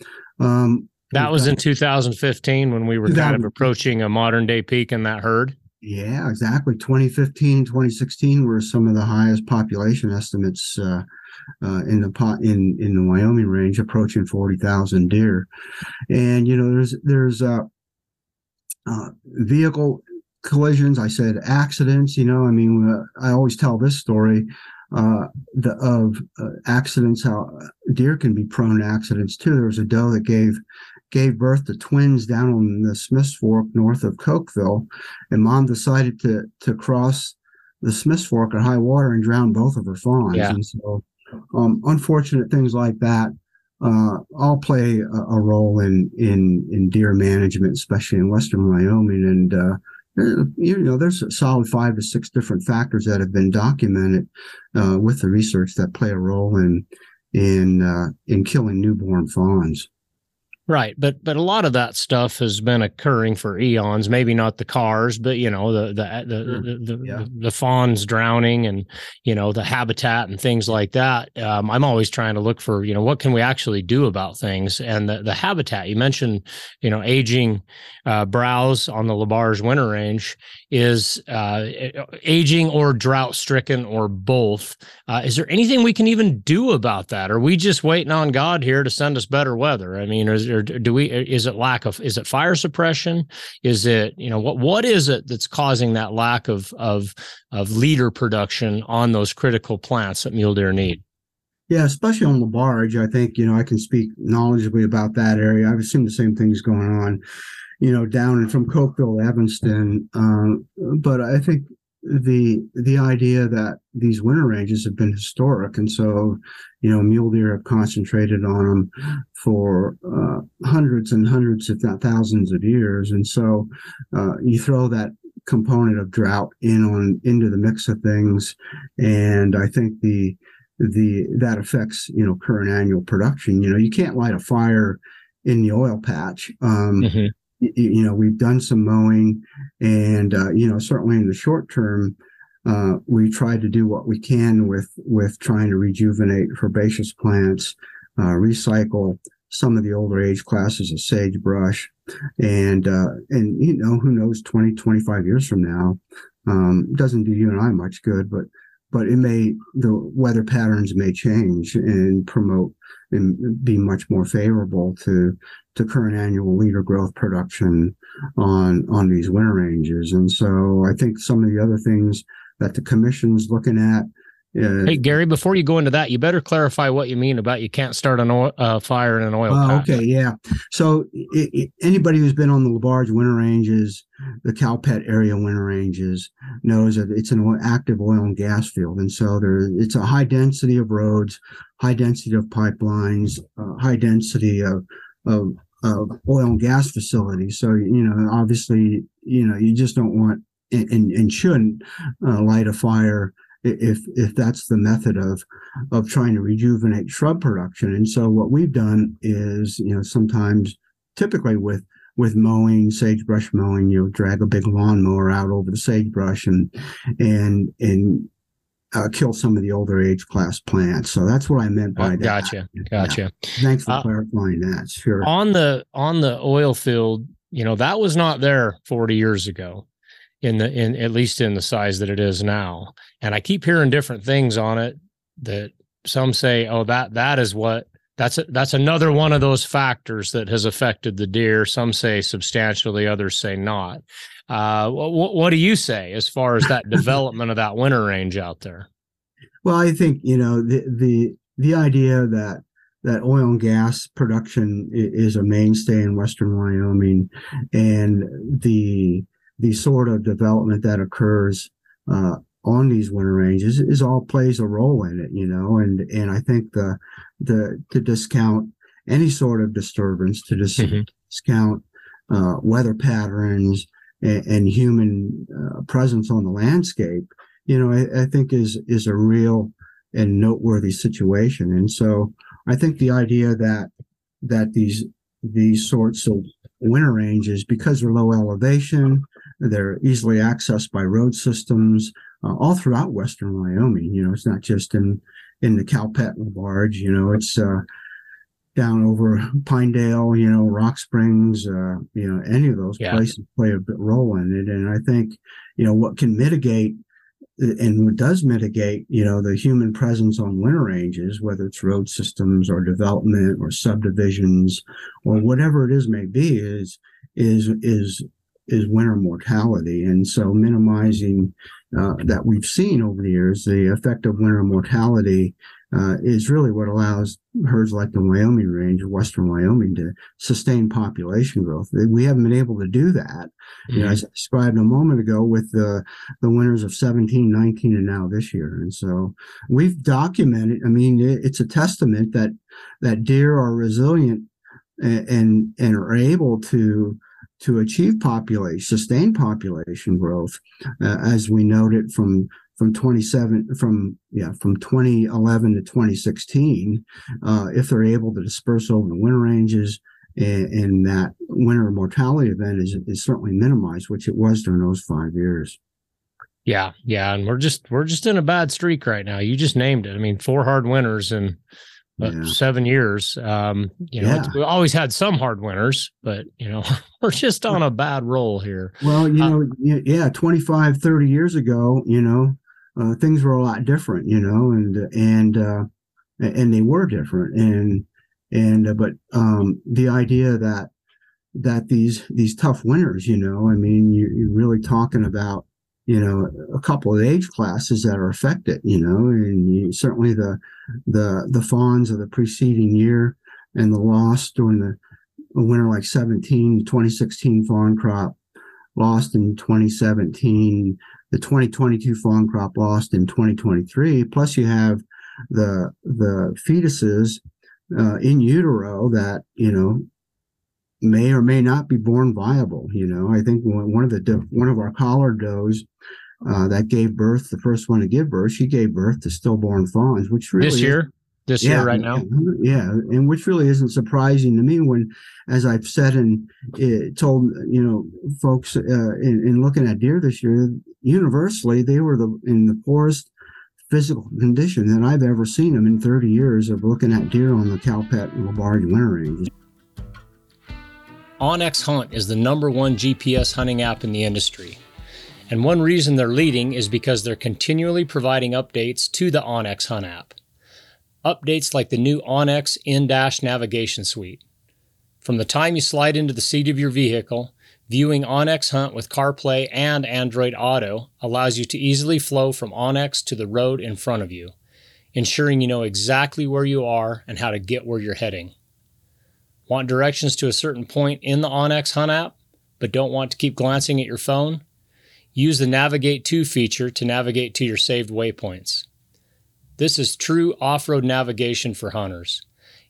Um, that was in 2015 when we were kind of approaching a modern day peak in that herd. Yeah, exactly. 2015, 2016 were some of the highest population estimates uh, uh, in the pot in in the Wyoming range, approaching forty thousand deer. And you know, there's there's uh, uh, vehicle collisions. I said accidents. You know, I mean, uh, I always tell this story uh, the, of uh, accidents. How deer can be prone to accidents too. There was a doe that gave gave birth to twins down on the Smiths Fork north of Cokeville, and mom decided to to cross the Smiths Fork at high water and drown both of her fawns. Yeah. And so um, unfortunate things like that uh, all play a, a, role in in in deer management, especially in western Wyoming. And uh, you know, there's a solid five to six different factors that have been documented uh, with the research that play a role in in uh, in killing newborn fawns. Right, but but a lot of that stuff has been occurring for eons. Maybe not the cars, but you know the the the sure. the, the, yeah. the, the, fawns drowning and you know the habitat and things like that. Um, I'm always trying to look for you know what can we actually do about things and the the habitat. You mentioned you know aging uh, browse on the LaBarge winter range is uh, aging or drought stricken or both. Uh, is there anything we can even do about that? Are we just waiting on God here to send us better weather? I mean, is or do we? Is it lack of? Is it fire suppression? Is it you know what what is it that's causing that lack of of of leader production on those critical plants that mule deer need? Yeah, especially on LaBarge. I think you know I can speak knowledgeably about that area. I've seen the same things going on, you know, down and from Cokeville Evanston. Um, but I think the the idea that these winter ranges have been historic, and so you know mule deer have concentrated on them for uh, hundreds and hundreds, if not thousands, of years, and so uh, you throw that component of drought in on into the mix of things, and I think the the that affects you know current annual production. You know you can't light a fire in the oil patch. Um, mm-hmm you know we've done some mowing and uh, you know certainly in the short term uh, we try to do what we can with with trying to rejuvenate herbaceous plants uh, recycle some of the older age classes of sagebrush and uh, and you know who knows 20 25 years from now um, doesn't do you and i much good but but it may the weather patterns may change and promote and be much more favorable to to current annual leader growth production on on these winter ranges. And so I think some of the other things that the commission's looking at hey Gary, before you go into that, you better clarify what you mean about you can't start an oil uh, fire in an oil. Uh, okay, yeah. So it, it, anybody who's been on the LaBarge winter ranges, the Calpet area winter ranges, knows that it's an active oil and gas field, and so there it's a high density of roads, high density of pipelines, uh, high density of, of of oil and gas facilities. So you know, obviously, you know, you just don't want and, and shouldn't uh, light a fire if if that's the method of of trying to rejuvenate shrub production. And so what we've done is, you know, sometimes typically with with mowing, sagebrush mowing, you know, drag a big lawnmower out over the sagebrush and and and uh, kill some of the older age class plants. So that's what I meant by oh, that. Gotcha, gotcha. Yeah. Thanks for uh, clarifying that. Sure. On the on the oil field, you know, that was not there 40 years ago in the in at least in the size that it is now. And I keep hearing different things on it that some say, oh, that that is what that's a, that's another one of those factors that has affected the deer. Some say substantially, others say not. Uh, what, what do you say as far as that development of that winter range out there? Well, I think you know the the the idea that that oil and gas production is a mainstay in western Wyoming, and the the sort of development that occurs uh, on these winter ranges is all plays a role in it, you know, and and I think the the to discount any sort of disturbance, to dis- mm-hmm. discount uh, weather patterns and, and human uh, presence on the landscape, you know, I, I think is is a real and noteworthy situation. And so I think the idea that that these these sorts of winter ranges, because they're low elevation, they're easily accessed by road systems uh, all throughout Western Wyoming. You know, it's not just in in the Calpet Barge. You know, it's uh, down over Pinedale. You know, Rock Springs. Uh, you know, any of those yeah. places play a bit role in it. And I think you know what can mitigate and what does mitigate, you know, the human presence on winter ranges, whether it's road systems or development or subdivisions or whatever it is may be, is is is is winter mortality. And so minimizing uh, that we've seen over the years, the effect of winter mortality uh, is really what allows herds like the Wyoming range, Western Wyoming, to sustain population growth. We haven't been able to do that. Mm-hmm. You know, as I described a moment ago with the the winters of 17, 19, and now this year. And so we've documented. I mean, it's a testament that that deer are resilient and and, and are able to to achieve population, sustained population growth, uh, as we noted from from 27 from yeah from 2011 to 2016, uh, if they're able to disperse over the winter ranges, and, and, that winter mortality event is is certainly minimized, which it was during those five years. Yeah, yeah, and we're just we're just in a bad streak right now. You just named it. I mean, four hard winters and yeah. seven years. Um, you know, yeah. we always had some hard winners, but you know, we're just on a bad roll here. Well, you uh, know, yeah, 25, 30 years ago, you know, uh, things were a lot different, you know, and, and, uh, and they were different. And, and uh, but um, the idea that that these these tough winters, you know, I mean, you, you're really talking about you know a couple of age classes that are affected, you know, and you, certainly the the the fawns of the preceding year and the loss during the winter like 17 2016 fawn crop lost in 2017 the 2022 fawn crop lost in 2023 plus you have the the fetuses uh, in utero that you know may or may not be born viable. You know, I think one of the one of our collar does uh, that gave birth, the first one to give birth, she gave birth to stillborn fawns, which really this year, this yeah, year right now, yeah, and which really isn't surprising to me when, as I've said and uh, told you know folks uh, in, in looking at deer this year, universally they were the in the poorest physical condition that I've ever seen them in 30 years of looking at deer on the Calpet and LaBarge winter ranges. onX Hunt is the number one GPS hunting app in the industry. And one reason they're leading is because they're continually providing updates to the onX Hunt app. Updates like the new onX in-dash navigation suite. From the time you slide into the seat of your vehicle, Viewing onX Hunt with CarPlay and Android Auto allows you to easily flow from onX to the road in front of you, ensuring you know exactly where you are and how to get where you're heading. Want directions to a certain point in the onX Hunt app, but don't want to keep glancing at your phone? Use the Navigate To feature to navigate to your saved waypoints. This is true off road navigation for hunters.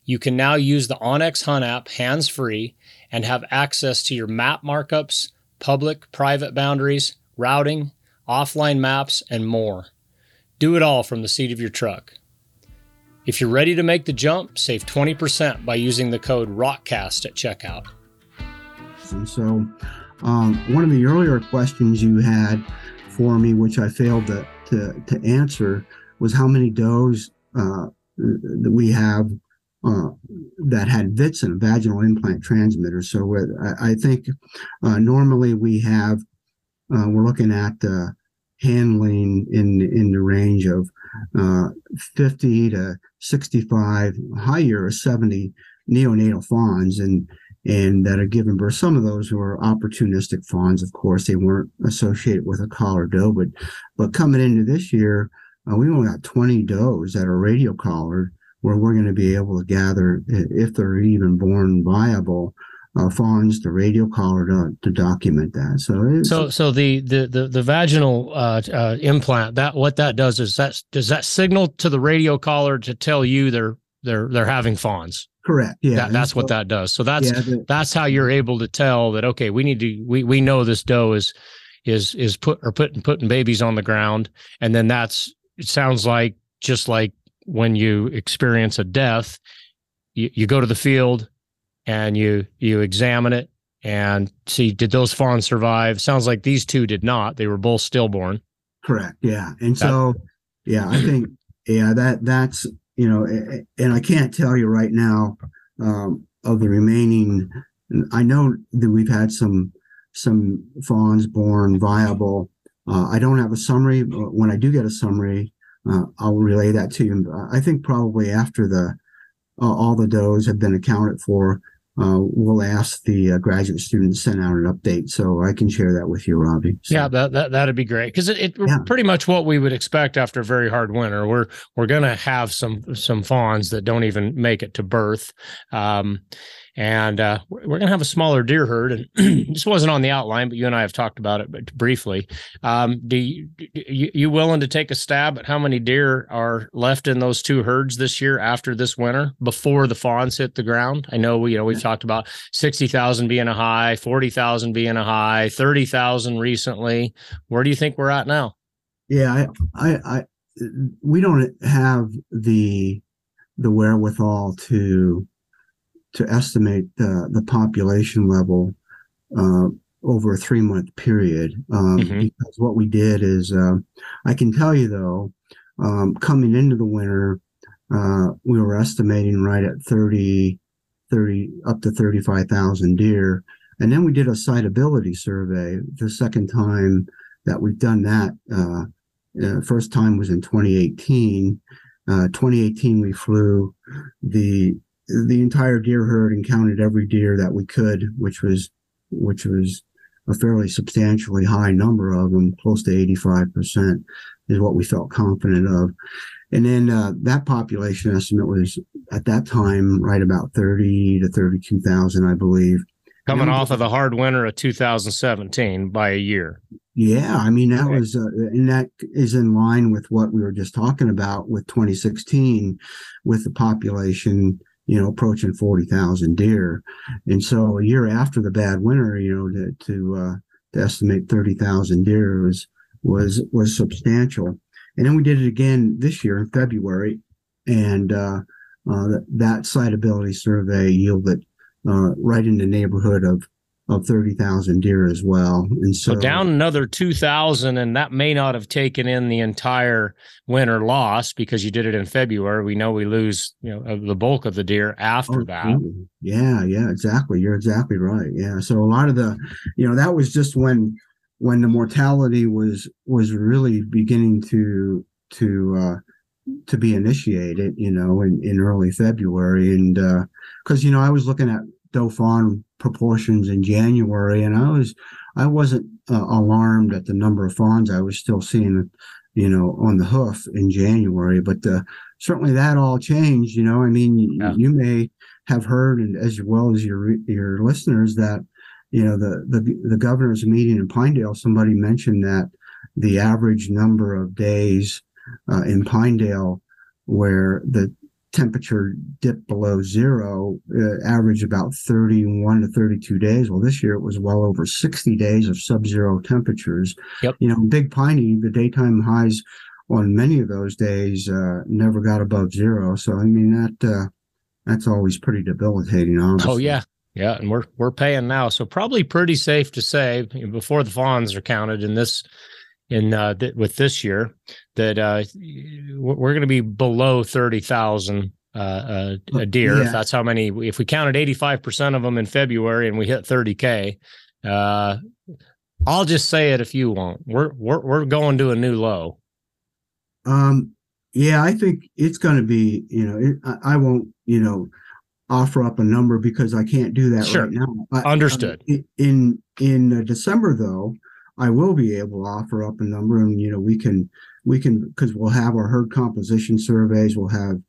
You can now use the onX Hunt app hands free and have access to your map markups, public private boundaries, routing, offline maps, and more. Do it all from the seat of your truck. If you're ready to make the jump, save 20% by using the code ROKCAST at checkout. And so, um, one of the earlier questions you had for me, which I failed to, to, to answer, was how many does uh, that we have uh, that had VITs and vaginal implant transmitter. So I, I think uh, normally we have uh, we're looking at uh, handling in in the range of uh, 50 to 65, higher 70 neonatal fawns, and and that are given birth. Some of those were opportunistic fawns, of course, they weren't associated with a collar doe, but but coming into this year, uh, we only got 20 does that are radio collared where we're going to be able to gather, if they're even born viable, uh, fawns to radio collar to, to document that. So, so, so the the the, the vaginal uh, uh, implant that what that does is that does that signal to the radio collar to tell you they're they're they're having fawns. Correct. Yeah, that, that's so, what that does. So that's yeah, the, that's how you're able to tell that. Okay, we need to we we know this doe is is is put or putting putting babies on the ground, and then that's it sounds like just like when you experience a death, you, you go to the field and you you examine it and see did those fawns survive? Sounds like these two did not. They were both stillborn. Correct. Yeah. And so yeah, I think yeah that that's you know and I can't tell you right now um, of the remaining. I know that we've had some some fawns born viable. Uh, I don't have a summary. But when I do get a summary, uh, I'll relay that to you. I think probably after the uh, all the does have been accounted for, uh, we'll ask the uh, graduate students to send out an update so I can share that with you, Robby. So, yeah, that, that that'd be great because it, it yeah. pretty much what we would expect after a very hard winter. We're we're gonna have some some fawns that don't even make it to birth. Um, and uh, we're going to have a smaller deer herd. And this wasn't on the outline, but you and I have talked about it but briefly. Um, do you, you, you willing to take a stab at how many deer are left in those two herds this year after this winter before the fawns hit the ground? I know we, you know we've talked about sixty thousand being a high, forty thousand being a high, thirty thousand recently. Where do you think we're at now? Yeah, I, I, I we don't have the the wherewithal to to estimate the, the population level uh, over a three month period. Um, mm-hmm. Because what we did is, uh, I can tell you though, um, coming into the winter, uh, we were estimating right at 30, 30 up to 35,000 deer. And then we did a sightability survey the second time that we've done that. Uh, uh, first time was in 2018. Uh, 2018, we flew the the entire deer herd and counted every deer that we could, which was which was a fairly substantially high number of them, close to 85% is what we felt confident of. And then uh, that population estimate was at that time right about 30 to 32,000, I believe. Coming off of the hard winter of 2017 by a year. Yeah, I mean that okay. was, uh, and that is in line with what we were just talking about with 2016, with the population, you know, approaching 40,000 deer, and so a year after the bad winter, you know, to to, uh, to estimate 30,000 deer was was was substantial, and then we did it again this year in February, and uh, uh, that sightability survey yielded uh, right in the neighborhood of of 30,000 deer as well. And so, so, down another 2,000, and that may not have taken in the entire winter loss because you did it in February. We know we lose, you know, the bulk of the deer after oh, that. Yeah, yeah, exactly. You're exactly right. Yeah. So a lot of the, you know, that was just when when the mortality was was really beginning to to uh to be initiated, you know, in, in early February. And uh because you know, I was looking at fawn proportions in January, and I was I wasn't uh, alarmed at the number of fawns I was still seeing, you know, on the hoof in January. But uh, certainly that all changed. You know, I mean, yeah. you, you may have heard, and as well as your your listeners, that you know the the the governor's meeting in Pinedale. Somebody mentioned that the average number of days uh, in Pinedale where the temperature dipped below zero, uh, average about 31 to 32 days. Well, this year it was well over 60 days of sub-zero temperatures. Yep. You know, Big Piney, the daytime highs on many of those days uh, never got above zero. So I mean that uh, that's always pretty debilitating. Obviously. Oh yeah. Yeah, and we're we're paying now, so probably pretty safe to say before the fawns are counted in this in uh, th- with this year that uh, we're going to be below 30,000 uh, uh, a deer. Yeah. If that's how many, if we counted 85% of them in February and we hit 30K, uh, I'll just say it if you won't. We're, we're, we're going to a new low. Um, yeah, I think it's going to be, you know, it, I, I, won't, you know, offer up a number because I can't do that sure. right now. I, Understood. in, in December though, I will be able to offer up a number and, you know, we can, we can, because we'll have our herd composition surveys, we'll have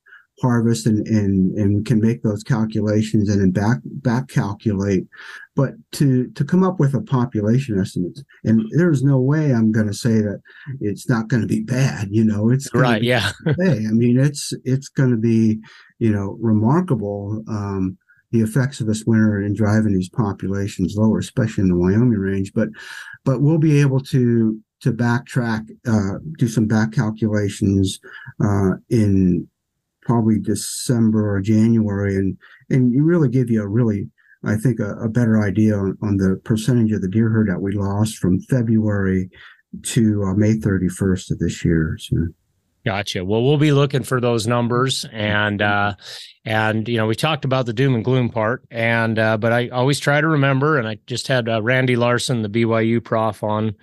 harvest and, and, and we can make those calculations and then back, back calculate. But to, to come up with a population estimate, and there's no way I'm going to say that it's not going to be bad, you know, it's right. Yeah. hey, I mean, it's, it's going to be, you know, remarkable. Um, the effects of this winter in driving these populations lower, especially in the Wyoming range. But but we'll be able to to backtrack, uh, do some back calculations uh, in probably December or January, and and you really give you a really I think a, a better idea on, on, the percentage of the deer herd that we lost from February to uh, May 31st of this year. So. Gotcha. Well, we'll be looking for those numbers, and uh, and you know we talked about the doom and gloom part, and uh, but I always try to remember. And I just had uh, Randy Larsen, the BYU prof, on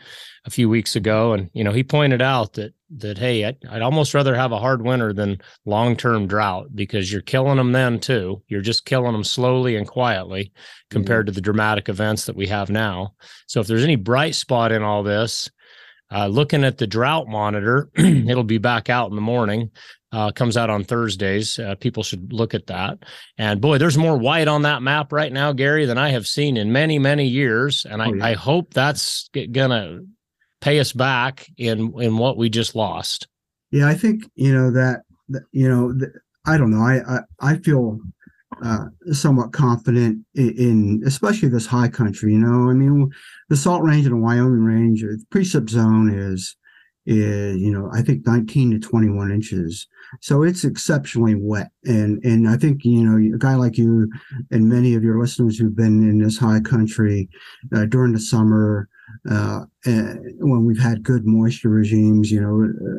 a few weeks ago, and you know he pointed out that that hey, I'd, I'd almost rather have a hard winter than long term drought because you're killing them then too. You're just killing them slowly and quietly compared mm-hmm. to the dramatic events that we have now. So if there's any bright spot in all this uh, looking at the drought monitor, it'll be back out in the morning. Uh, comes out on Thursdays. Uh, people should look at that. And boy, there's more white on that map right now, Gary, than I have seen in many, many years. And I, oh, yeah. I hope that's gonna pay us back in in what we just lost. Yeah, I think you know that. that you know, I don't know. I I, I feel uh, somewhat confident in, in, especially this high country. You know, I mean, the Salt Range and the Wyoming Range, the precip zone is is you know I think 19 to 21 inches, so it's exceptionally wet. And and I think you know a guy like you and many of your listeners who've been in this high country uh, during the summer. Uh, when we've had good moisture regimes, you know,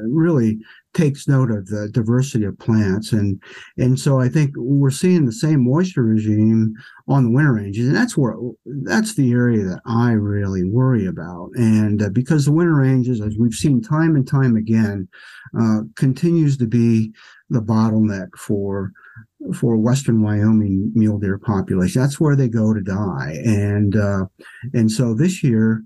really takes note of the diversity of plants and and so i think we're seeing the same moisture regime on the winter ranges and that's where that's the area that i really worry about and uh, because the winter ranges as we've seen time and time again uh, continues to be the bottleneck for for Western Wyoming mule deer population. That's where they go to die, and uh, and so this year.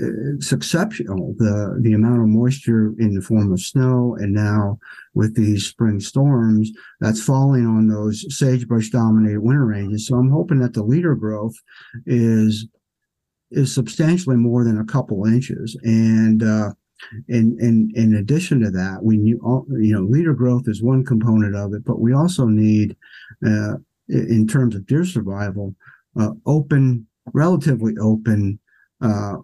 Uh, it's exceptional the the amount of moisture in the form of snow and now with these spring storms that's falling on those sagebrush dominated winter ranges. So i'm hoping that the leader growth is is substantially more than a couple inches. And uh in, in in addition to that we knew you know leader growth is one component of it but we also need uh in terms of deer survival uh, open relatively open uh,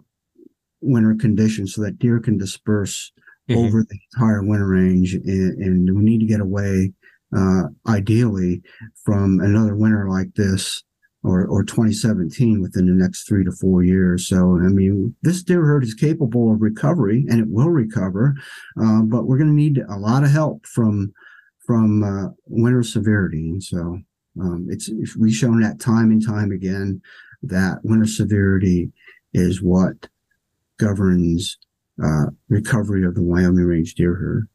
winter conditions so that deer can disperse mm-hmm. over the entire winter range. And, and we need to get away, uh, ideally, from another winter like this or, or 2017 within the next three to four years. So, I mean, this deer herd is capable of recovery and it will recover, uh, but we're going to need a lot of help from from uh, winter severity. And so um, it's we've shown that time and time again that winter severity is what governs uh, recovery of the Wyoming range deer herd.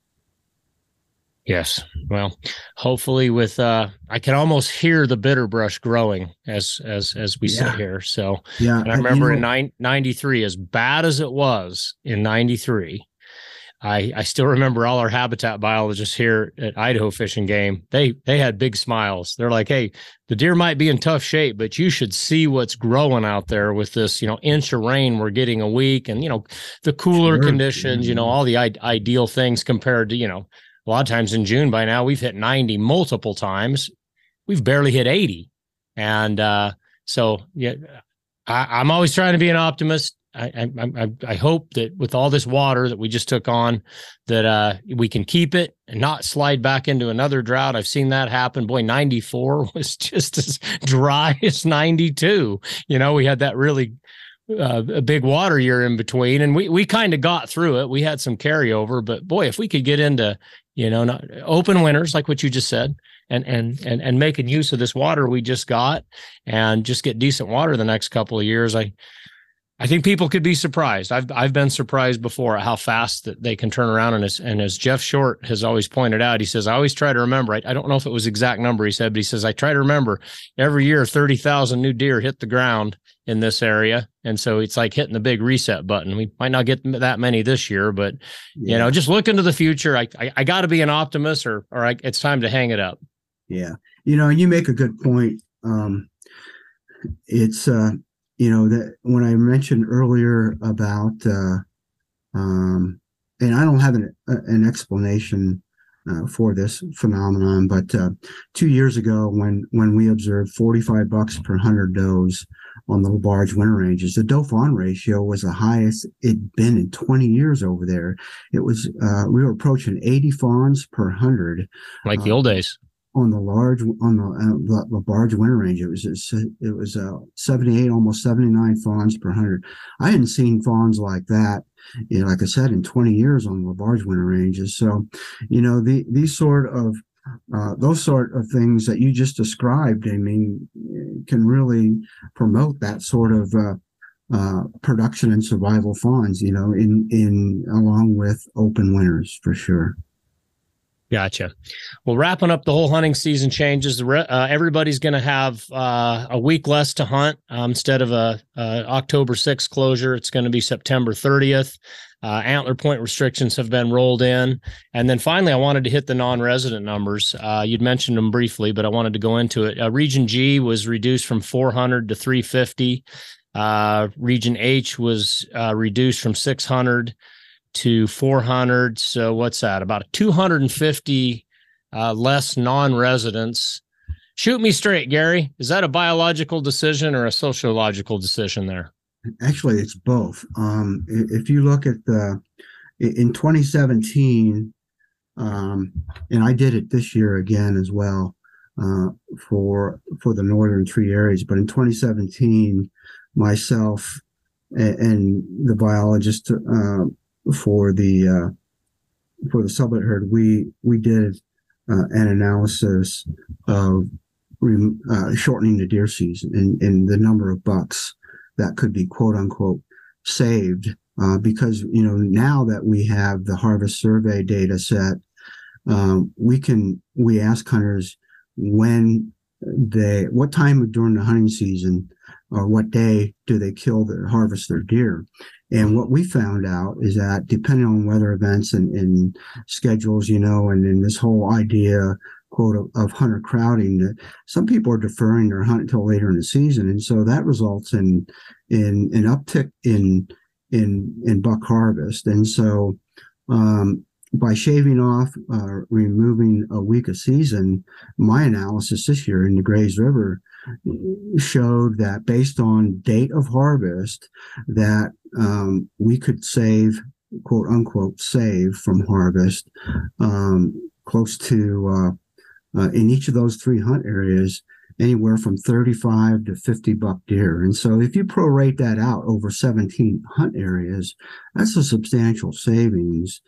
Yes. Well, hopefully with uh I can almost hear the bitter brush growing as as as we yeah. sit here. So yeah, and I remember you know, in 93 as bad as it was in 93, I, I still remember all our habitat biologists here at Idaho Fish and Game. They they had big smiles. They're like, "Hey, the deer might be in tough shape, but you should see what's growing out there with this, you know, inch of rain we're getting a week, and you know, the cooler sure. conditions, you know, all the I- ideal things compared to, you know, a lot of times in June by now we've hit 90 multiple times. We've barely hit 80, and uh, so yeah, I, I'm always trying to be an optimist I, I I hope that with all this water that we just took on, that uh, we can keep it and not slide back into another drought. I've seen that happen. Boy, 94 was just as dry as 92. You know, we had that really uh, a big water year in between, and we we kind of got through it. We had some carryover, but boy, if we could get into you know not, open winters like what you just said, and and and and making use of this water we just got, and just get decent water the next couple of years, I I think people could be surprised. I've I've been surprised before at how fast that they can turn around. And as and as Jeff Short has always pointed out, he says I always try to remember. I, I don't know if it was exact number he said, but he says I try to remember every year thirty thousand new deer hit the ground in this area, and so it's like hitting the big reset button. We might not get that many this year, but yeah. you know, just look into the future. I I, I got to be an optimist, or or I, it's time to hang it up. Yeah, you know, you make a good point. Um, it's uh you know that when I mentioned earlier about uh, um, and I don't have an, an explanation uh, for this phenomenon, but uh, two years ago when when we observed 45 bucks per hundred does on the LaBarge winter ranges, the doe fawn ratio was the highest it'd been in 20 years over there. It was uh, we were approaching 80 fawns per hundred, like the old days on the large on the, uh, the large winter range. It was it was uh, 78, almost 79 fawns per hundred. I hadn't seen fawns like that, you know, like I said, in 20 years on the large winter ranges. So, you know, the these sort of uh, those sort of things that you just described, I mean, can really promote that sort of uh, uh, production and survival fawns, you know, in in along with open winters for sure. Gotcha. Well, wrapping up the whole hunting season changes. Uh, everybody's going to have uh, a week less to hunt um, instead of a, a, October 6th closure. It's going to be September 30th. Uh, antler point restrictions have been rolled in, and then finally, I wanted to hit the non-resident numbers. Uh, you'd mentioned them briefly, but I wanted to go into it. Uh, Region G was reduced from 400 to 350. Uh, Region H was reduced from 600 to 400. So what's that? About 250 uh, less non-residents. Shoot me straight, Gary. Is that a biological decision or a sociological decision there? Actually, it's both. Um, if you look at the in 2017, um, and I did it this year again as well uh, for for the northern tree areas. But in 2017, myself and, and the biologist uh, for the uh, for the Sublette herd, we we did uh, an analysis of uh, shortening the deer season and, and the number of bucks that could be quote unquote saved uh, because you know now that we have the harvest survey data set um, we can we ask hunters when they what time during the hunting season or what day do they kill their harvest their deer. And what we found out is that depending on weather events and, and schedules you know and then this whole idea quote of, of hunter crowding that some people are deferring their hunt until later in the season. And so that results in in an uptick in in in buck harvest. And so um, by shaving off, uh, removing a week of season, my analysis this year in the Grays River showed that based on date of harvest, that um, we could save, quote unquote, save from harvest um, close to uh, uh, in each of those three hunt areas anywhere from 35 to 50 buck deer. And so if you prorate that out over 17 hunt areas, that's a substantial savings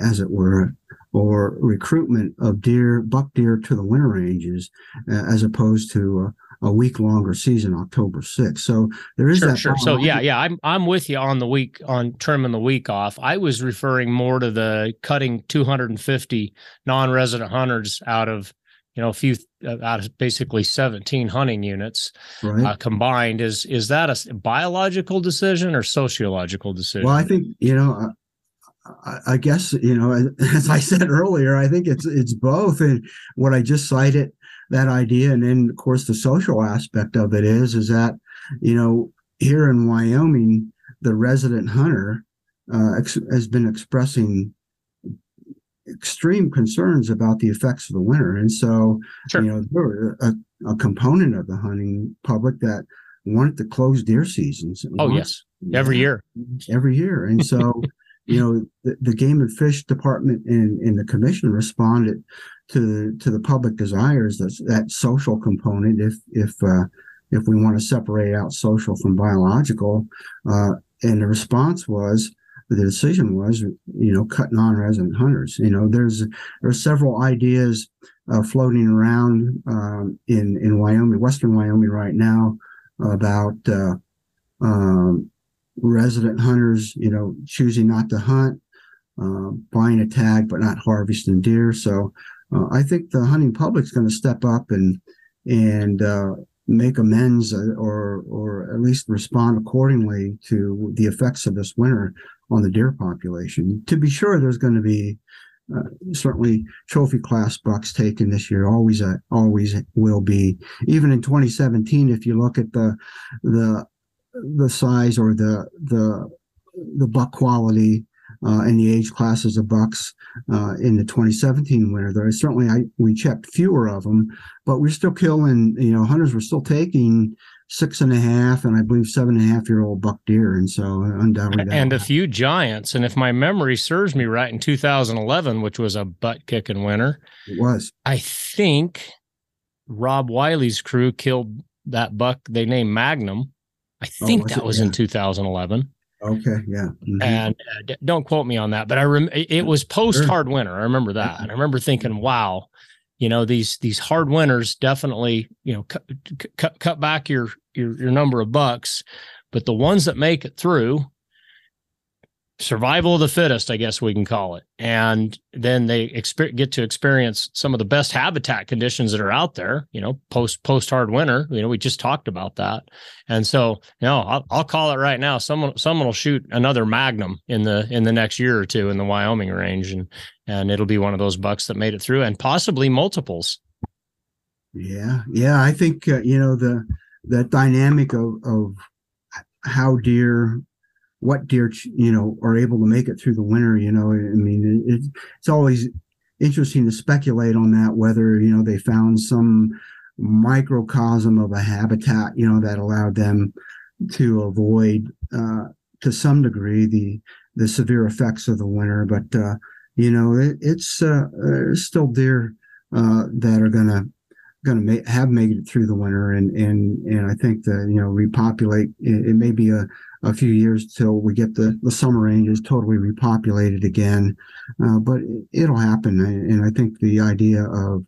as it were, or recruitment of deer, buck deer to the winter ranges, uh, as opposed to a, week longer season, October 6th. So there is sure, that. Sure. So yeah, yeah, I'm I'm with you on the week on trimming the week off. I was referring more to the cutting 250 non-resident hunters out of you know a few uh, out of basically 17 hunting units right. uh, combined is is that a biological decision or sociological decision well i think you know uh, I guess you know, as I said earlier, I think it's it's both. And what I just cited that idea, and then of course the social aspect of it is is that you know here in Wyoming, the resident hunter uh, ex- has been expressing extreme concerns about the effects of the winter, and so sure. you know there a, a component of the hunting public that wanted to close deer seasons. Oh yes, every year, every year, and so you know, the, the game and fish department and, and the commission responded to to the public desires that that social component. If if uh, if we want to separate out social from biological, uh, and the response was the decision was you know cut non-resident hunters. You know, there's there's several ideas uh, floating around um, in in Wyoming, Western Wyoming right now about uh, um, resident hunters, you know, choosing not to hunt, uh, buying a tag but not harvesting deer. So uh, I think the hunting public's going to step up and and uh, make amends uh, or or at least respond accordingly to the effects of this winter on the deer population. To be sure, there's going to be uh, certainly trophy class bucks taken this year. Always, uh, always will be. Even in 2017, if you look at the the the size or the the the buck quality uh, and the age classes of bucks uh, in the 2017 winter. There certainly I we checked fewer of them, but we're still killing. You know, hunters were still taking six and a half and I believe seven and a half year old buck deer, and so undoubtedly and a few giants. And if my memory serves me right, in 2011, which was a butt kicking winter, it was. I think Rob Wiley's crew killed that buck they named Magnum I oh, think oh, that was yeah. in 2011. Okay, yeah. Mm-hmm. And uh, don't quote me on that, but I rem- it was post hard winter. I remember that. And I remember thinking, wow, you know, these these hard winters definitely, you know, cut cut cut back your your your number of bucks, but the ones that make it through survival of the fittest, I guess we can call it. And then they get to experience some of the best habitat conditions that are out there, you know, post post hard winter. You know, we just talked about that. And so, you know, I'll, I'll call it right now. Someone someone will shoot another magnum in the in the next year or two in the Wyoming range, and and it'll be one of those bucks that made it through, and possibly multiples. Yeah, yeah, I think uh, you know the that dynamic of of how deer what deer you know are able to make it through the winter you know i mean it, it's always interesting to speculate on that whether you know they found some microcosm of a habitat you know that allowed them to avoid uh, to some degree the the severe effects of the winter. But uh, you know it, it's uh, still deer uh, that are gonna gonna have made it through the winter. And and and I think that you know repopulate it, it may be a a few years till we get the, the summer ranges totally repopulated again. Uh, but it, will happen. And I think the idea of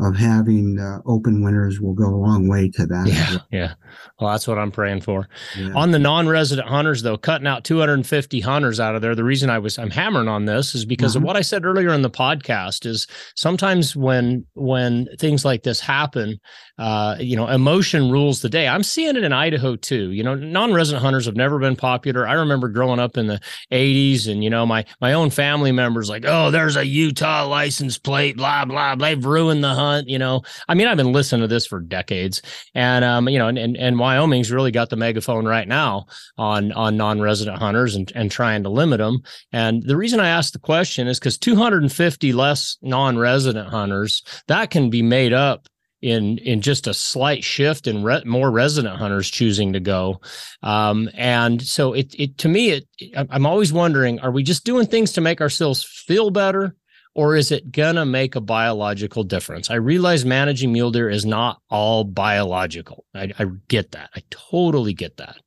of having uh, open winters will go a long way to that. Yeah, yeah. Well, that's what I'm praying for. Yeah. On the non-resident hunters, though, cutting out 250 hunters out of there. The reason I was I'm hammering on this is because mm-hmm. of what I said earlier in the podcast. Is sometimes when when things like this happen, uh, you know, emotion rules the day. I'm seeing it in Idaho too. You know, non-resident hunters have never been popular. I remember growing up in the 80s, and you know, my my own family members like, oh, there's a Utah license plate, blah blah. blah. They've ruined the hunt. You know, I mean, I've been listening to this for decades, and um, you know, and and, and Wyoming's really got the megaphone right now on on non-resident hunters and and trying to limit them. And the reason I asked the question is because 250 less non-resident hunters that can be made up in in just a slight shift in re- more resident hunters choosing to go um, and so it it to me it i'm always wondering are we just doing things to make ourselves feel better or is it gonna make a biological difference? I realize managing mule deer is not all biological. I, I, get that. I totally get that.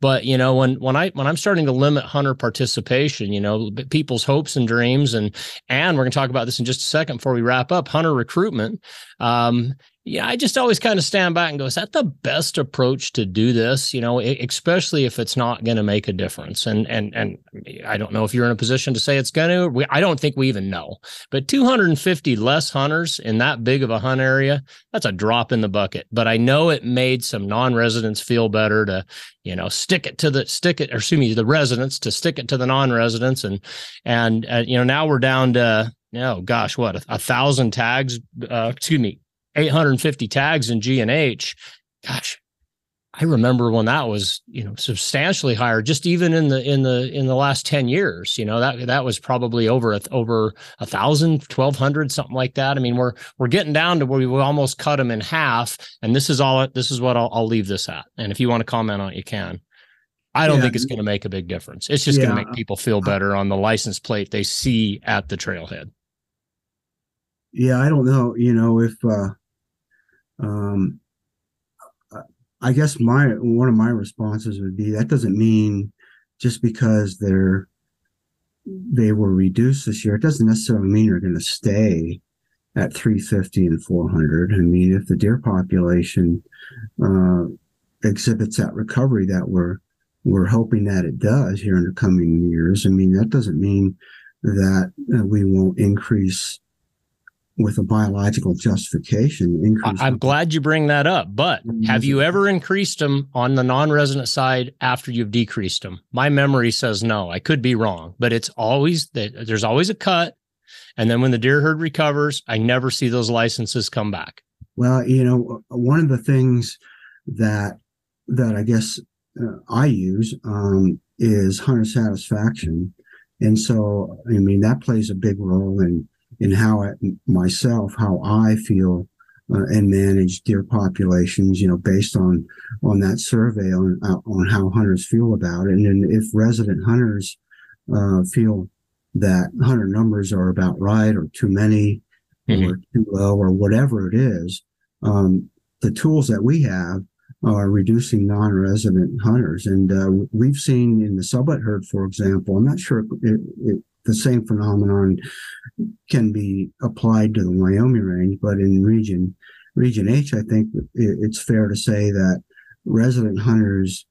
But you know, when when I when I'm starting to limit hunter participation, you know, people's hopes and dreams, and and we're gonna talk about this in just a second before we wrap up hunter recruitment. Um, yeah, I just always kind of stand back and go, is that the best approach to do this? You know, especially if it's not going to make a difference. And and and I don't know if you're in a position to say it's going to. We, I don't think we even know. But 250 less hunters in that big of a hunt area, that's a drop in the bucket. But I know it made some non-residents feel better to, you know, stick it to the stick it, or excuse me, the residents to stick it to the non-residents, and and uh, you know now we're down to oh gosh, what a, a thousand tags? Uh, excuse me, 850 tags in G and H. Gosh, I remember when that was, you know, substantially higher. Just even in the in the in the last ten years, you know, that that was probably over a, over a thousand, twelve hundred, something like that. I mean, we're we're getting down to where we almost cut them in half. And this is all. This is what I'll, I'll leave this at. And if you want to comment on it, you can. I don't yeah. think it's going to make a big difference. It's just yeah. going to make people feel better on the license plate they see at the trailhead. Yeah, I don't know. You know, if uh um, I guess my one of my responses would be that doesn't mean just because they're they were reduced this year, it doesn't necessarily mean they're going to stay at 350 and 400. I mean, if the deer population uh, exhibits that recovery that we're we're hoping that it does here in the coming years, I mean, that doesn't mean that uh, we won't increase with a biological justification. Increase I'm glad you bring that up, but have you ever increased them on the non-resident side after you've decreased them? My memory says no. I could be wrong, but it's always that there's always a cut, and then when the deer herd recovers, I never see those licenses come back. Well, you know, one of the things that that I guess uh, I use um, is hunter satisfaction, and so I mean that plays a big role in in how I, myself, how I feel uh, and manage deer populations, you know, based on on that survey on uh, on how hunters feel about it, and then if resident hunters uh, feel that hunter numbers are about right or too many mm-hmm. or too low or whatever it is, um, the tools that we have are reducing non-resident hunters, and uh, we've seen in the sublette herd, for example. I'm not sure it, it, the same phenomenon can be applied to the Wyoming range, but in region region H, I think it's fair to say that resident hunters,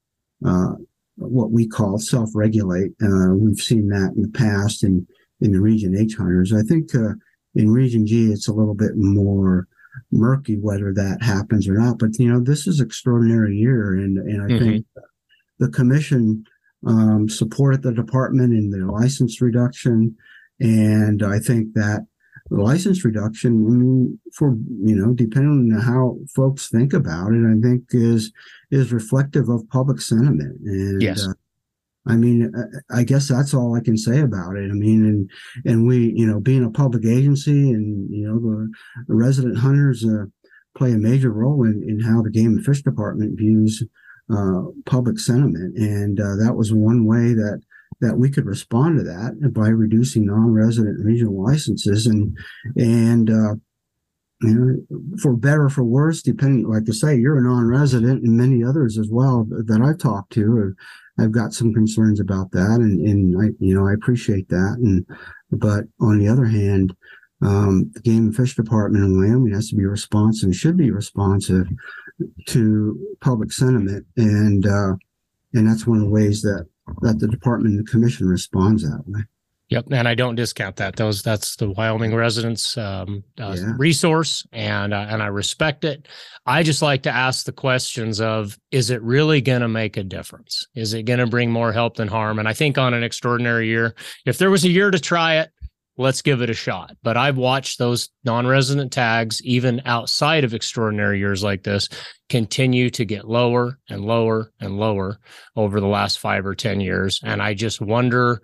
uh, what we call self-regulate, uh, we've seen that in the past in in the region H hunters. I think uh, in region G, it's a little bit more murky whether that happens or not. But you know, this is extraordinary year, and and I mm-hmm. think the commission um, supported the department in the license reduction. And I think that the license reduction, I mean, for, you know, depending on how folks think about it, I think is, is reflective of public sentiment. And, yes. Uh, I mean, I guess that's all I can say about it. I mean, and and we, you know, being a public agency, and you know, the, the resident hunters uh, play a major role in, in how the game and fish department views uh, public sentiment, and uh, that was one way that that we could respond to that by reducing non-resident regional licenses and and uh, you know, for better or for worse, depending, like I say, you're a non-resident, and many others as well that I've talked to. I've got some concerns about that, and and I, you know, I appreciate that. And but on the other hand, um, the Game and Fish Department in Wyoming has to be responsive and should be responsive to public sentiment, and uh, and that's one of the ways that that the department and the commission responds that way. Yep, and I don't discount that. Those that's the Wyoming residents' um, uh, Yeah. resource, and uh, and I respect it. I just like to ask the questions of: Is it really going to make a difference? Is it going to bring more help than harm? And I think on an extraordinary year, if there was a year to try it, let's give it a shot. But I've watched those non-resident tags, even outside of extraordinary years like this, continue to get lower and lower and lower over the last five or ten years, and I just wonder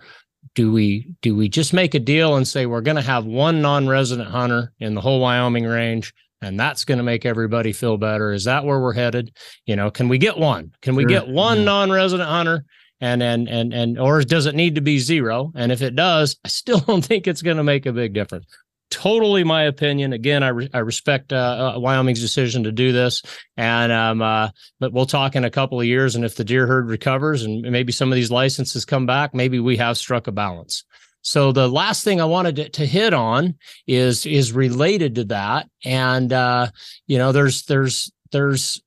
do we do we just make a deal and say we're going to have one non-resident hunter in the whole Wyoming range and that's going to make everybody feel better is that where we're headed? You know can we get one? Can we Sure, get one yeah. non-resident hunter and and and and or does it need to be zero? And if it does i still don't think it's going to make a big difference. Totally my opinion. Again i, re- I respect uh, uh, wyoming's decision to do this. And um uh but we'll talk in a couple of years and if the deer herd recovers and maybe some of these licenses come back maybe we have struck a balance. So the last thing i wanted to, to hit on is is related to that. And uh you know there's there's there's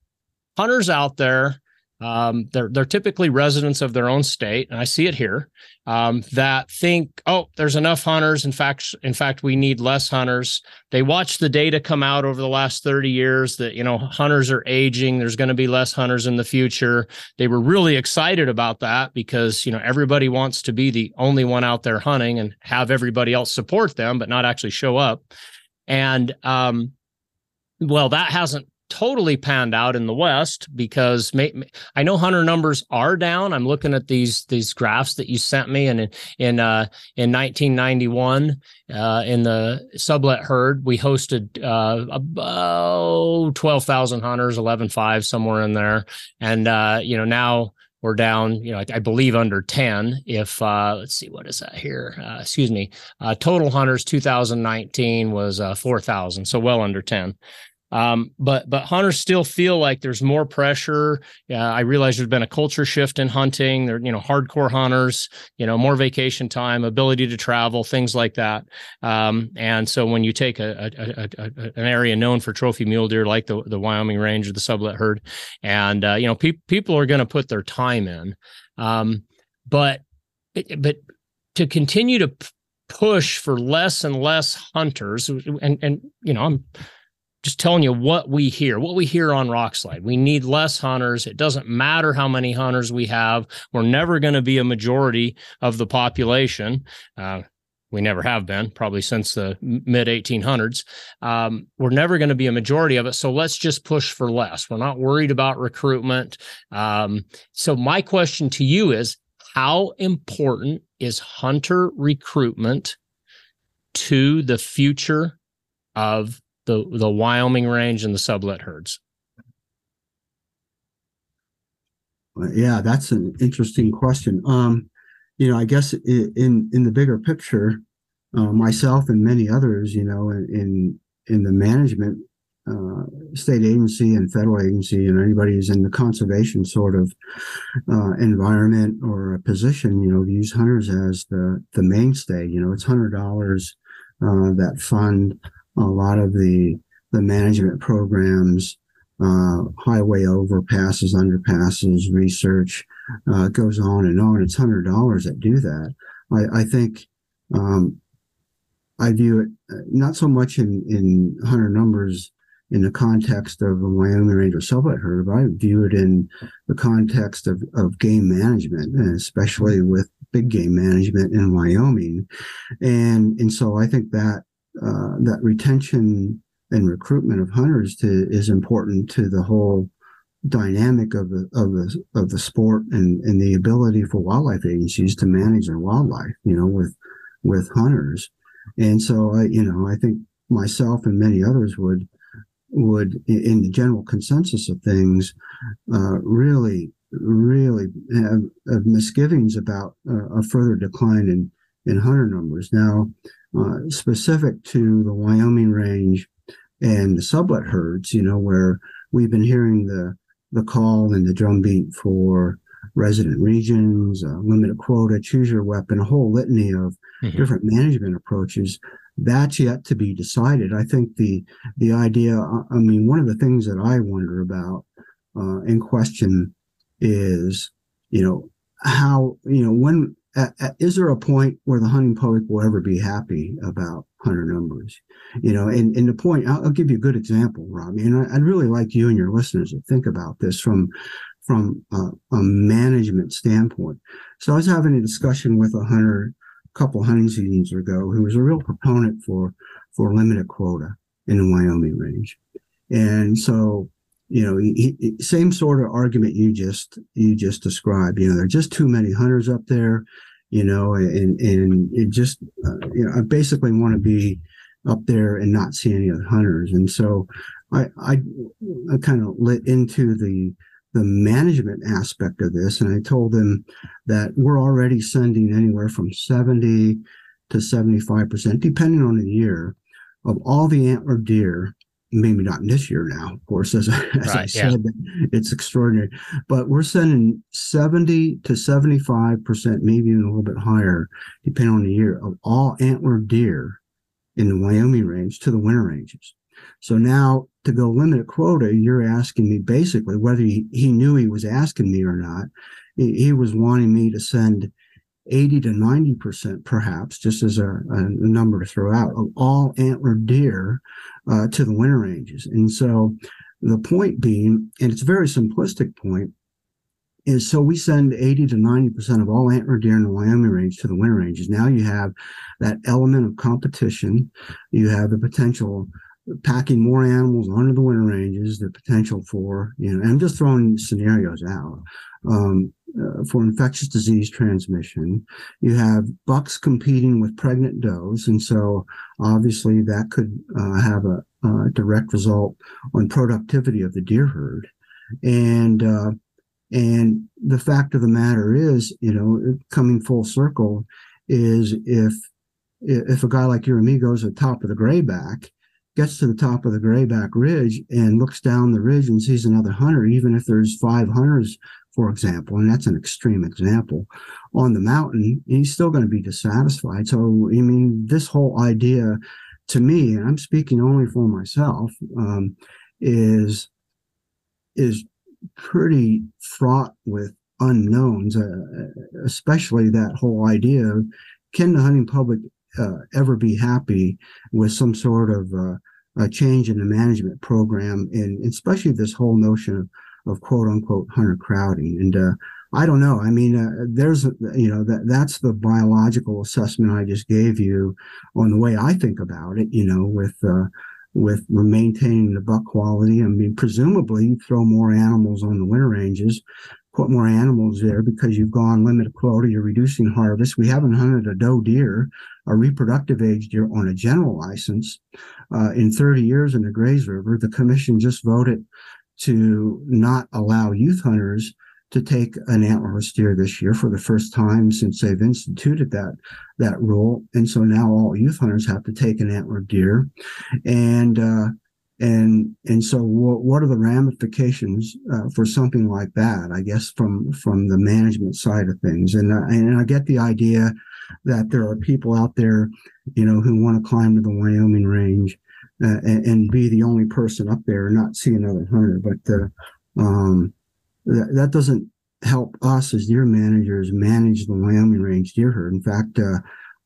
hunters out there um, they're they're typically residents of their own state, and I see it here. Um, that think, oh, there's enough hunters. In fact, in fact, we need less hunters. They watch the data come out over the last 30 years that you know hunters are aging. There's going to be less hunters in the future. They were really excited about that because you know everybody wants to be the only one out there hunting and have everybody else support them, but not actually show up. And um, well, that hasn't totally panned out in the West because may, I know hunter numbers are down. I'm looking at these these graphs that you sent me, and in in uh, in 1991, uh, in the Sublette herd, we hosted uh, about 12,000 hunters, 11.5 somewhere in there, and uh, you know now we're down, you know, I, I believe under 10. If uh, let's see, what is that here? Uh, excuse me. Uh, total hunters 2019 was uh, 4,000, so well under 10. Um, but but hunters still feel like there's more pressure. I realize there's been a culture shift in hunting. They're you know hardcore hunters, you know more vacation time, ability to travel, things like that. Um, and so when you take a, a, a, a an area known for trophy mule deer like the the Wyoming range or the Sublette herd, and uh, you know pe- people are going to put their time in, um, but but to continue to p- push for less and less hunters, and and you know I'm just telling you what we hear, what we hear on Rokslide. We need less hunters. It doesn't matter how many hunters we have. We're never going to be a majority of the population. Uh, we never have been, probably since the mid 1800s. Um, we're never going to be a majority of it. So let's just push for less. We're not worried about recruitment. Um, so, my question to you is how important is hunter recruitment to the future of the the Wyoming range and the Sublette herds? Yeah, that's an interesting question. Um, you know, I guess in in the bigger picture, uh, myself and many others, you know, in in, the management, uh, state agency and federal agency, and anybody who's in the conservation sort of uh, environment or a position, you know, use hunters as the the mainstay. You know, it's hundred dollars uh, that fund a lot of the the management programs uh, highway overpasses, underpasses, research uh, goes on and on. It's hundred dollars that do that. I, I think um, I view it uh, not so much in in hunter numbers in the context of a Wyoming Ranger Sublette herd, but I view it in the context of, of game management, and especially with big game management in Wyoming. And and so I think that uh, that retention and recruitment of hunters to is important to the whole dynamic of the of the of the sport and and the ability for wildlife agencies to manage their wildlife you know with with hunters. And so i you know i think myself and many others would would in the general consensus of things uh, really really have, have misgivings about uh, a further decline in in hunter numbers. Now uh, specific to the wyoming range and the Sublette herds, you know, where we've been hearing the the call and the drumbeat for resident regions, uh, limited quota, choose your weapon, a whole litany of Mhm. different management approaches. that's yet to be decided. I think the the idea. I mean, one of the things that I wonder about uh, in question is, you know, how you know when uh, uh, is there a point where the hunting public will ever be happy about hunter numbers? You know, and, and the point, I'll, I'll give you a good example, Robby, and I, would really like you and your listeners to think about this from from a, a, management standpoint. So I was having a discussion with a hunter a couple hunting seasons ago who was a real proponent for for limited quota in the Wyoming range, and so you know, he, he, same sort of argument you just you just described. You know, there are just too many hunters up there. You know, and and it just uh, you know, I basically want to be up there and not see any other hunters. And so I I, I kind of lit into the the management aspect of this, and I told them that we're already sending anywhere from seventy to seventy five percent, depending on the year, of all the antler deer maybe not in this year now, of course, as, as right, I said, yeah. it's extraordinary. But we're sending 70 to 75%, maybe even a little bit higher, depending on the year, of all antler deer in the Wyoming range to the winter ranges. So now to go limited quota, you're asking me basically whether he, he knew he was asking me or not. He, he was wanting me to send 80 to 90% perhaps, just as a, a number to throw out, of all antler deer uh, to the winter ranges. And so the point being, and it's a very simplistic point, is so we send 80 to 90% of all antler deer in the Wyoming range to the winter ranges. Now you have that element of competition. You have the potential packing more animals onto the winter ranges, the potential for, you know, I'm just throwing scenarios out. Um, uh, for infectious disease transmission. You have bucks competing with pregnant does, and so obviously that could uh, have a, direct result on productivity of the deer herd. And uh, and the fact of the matter is, you know, coming full circle, is if if a guy like you or me goes to the top of the grayback, gets to the top of the grayback ridge and looks down the ridge and sees another hunter, even if there's five hunters for example, and that's an extreme example, on the mountain, he's still going to be dissatisfied. So, I mean, this whole idea to me, and I'm speaking only for myself, um, is is pretty fraught with unknowns, uh, especially that whole idea of can the hunting public uh, ever be happy with some sort of uh, a change in the management program, and especially this whole notion of of quote unquote hunter crowding. And uh, I don't know. I mean, uh, there's you know that that's the biological assessment I just gave you on the way I think about it. You know, with uh, with maintaining the buck quality. I mean, presumably you throw more animals on the winter ranges, put more animals there because you've gone limited quota. You're reducing harvest. We haven't hunted a doe deer, a reproductive age deer on a general license uh, in 30 years in the Grays River. The commission just voted to not allow youth hunters to take an antlerless deer this year for the first time since they've instituted that that rule. And so now all youth hunters have to take an antler deer, and uh, and and so what, what are the ramifications uh, for something like that? I guess from from the management side of things, and uh, and I get the idea that there are people out there, you know, who want to climb to the Wyoming range uh, and, and, be the only person up there and not see another hunter. But uh, um, that, that doesn't help us as deer managers manage the Wyoming range deer herd. In fact, uh,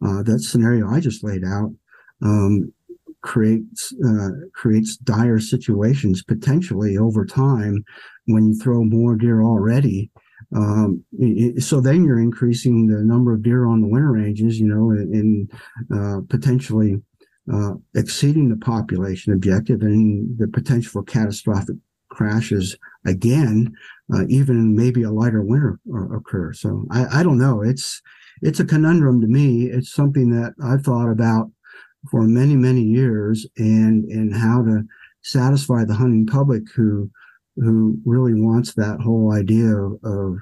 uh that scenario I just laid out um, creates uh, creates dire situations potentially over time when you throw more deer already. Um, it, so then you're increasing the number of deer on the winter ranges, you know, and, uh, potentially uh, exceeding the population objective and the potential for catastrophic crashes again, uh, even maybe a lighter winter occur. So I, I don't know. It's it's a conundrum to me. It's something that I've thought about for many many years, and and how to satisfy the hunting public who who really wants that whole idea of,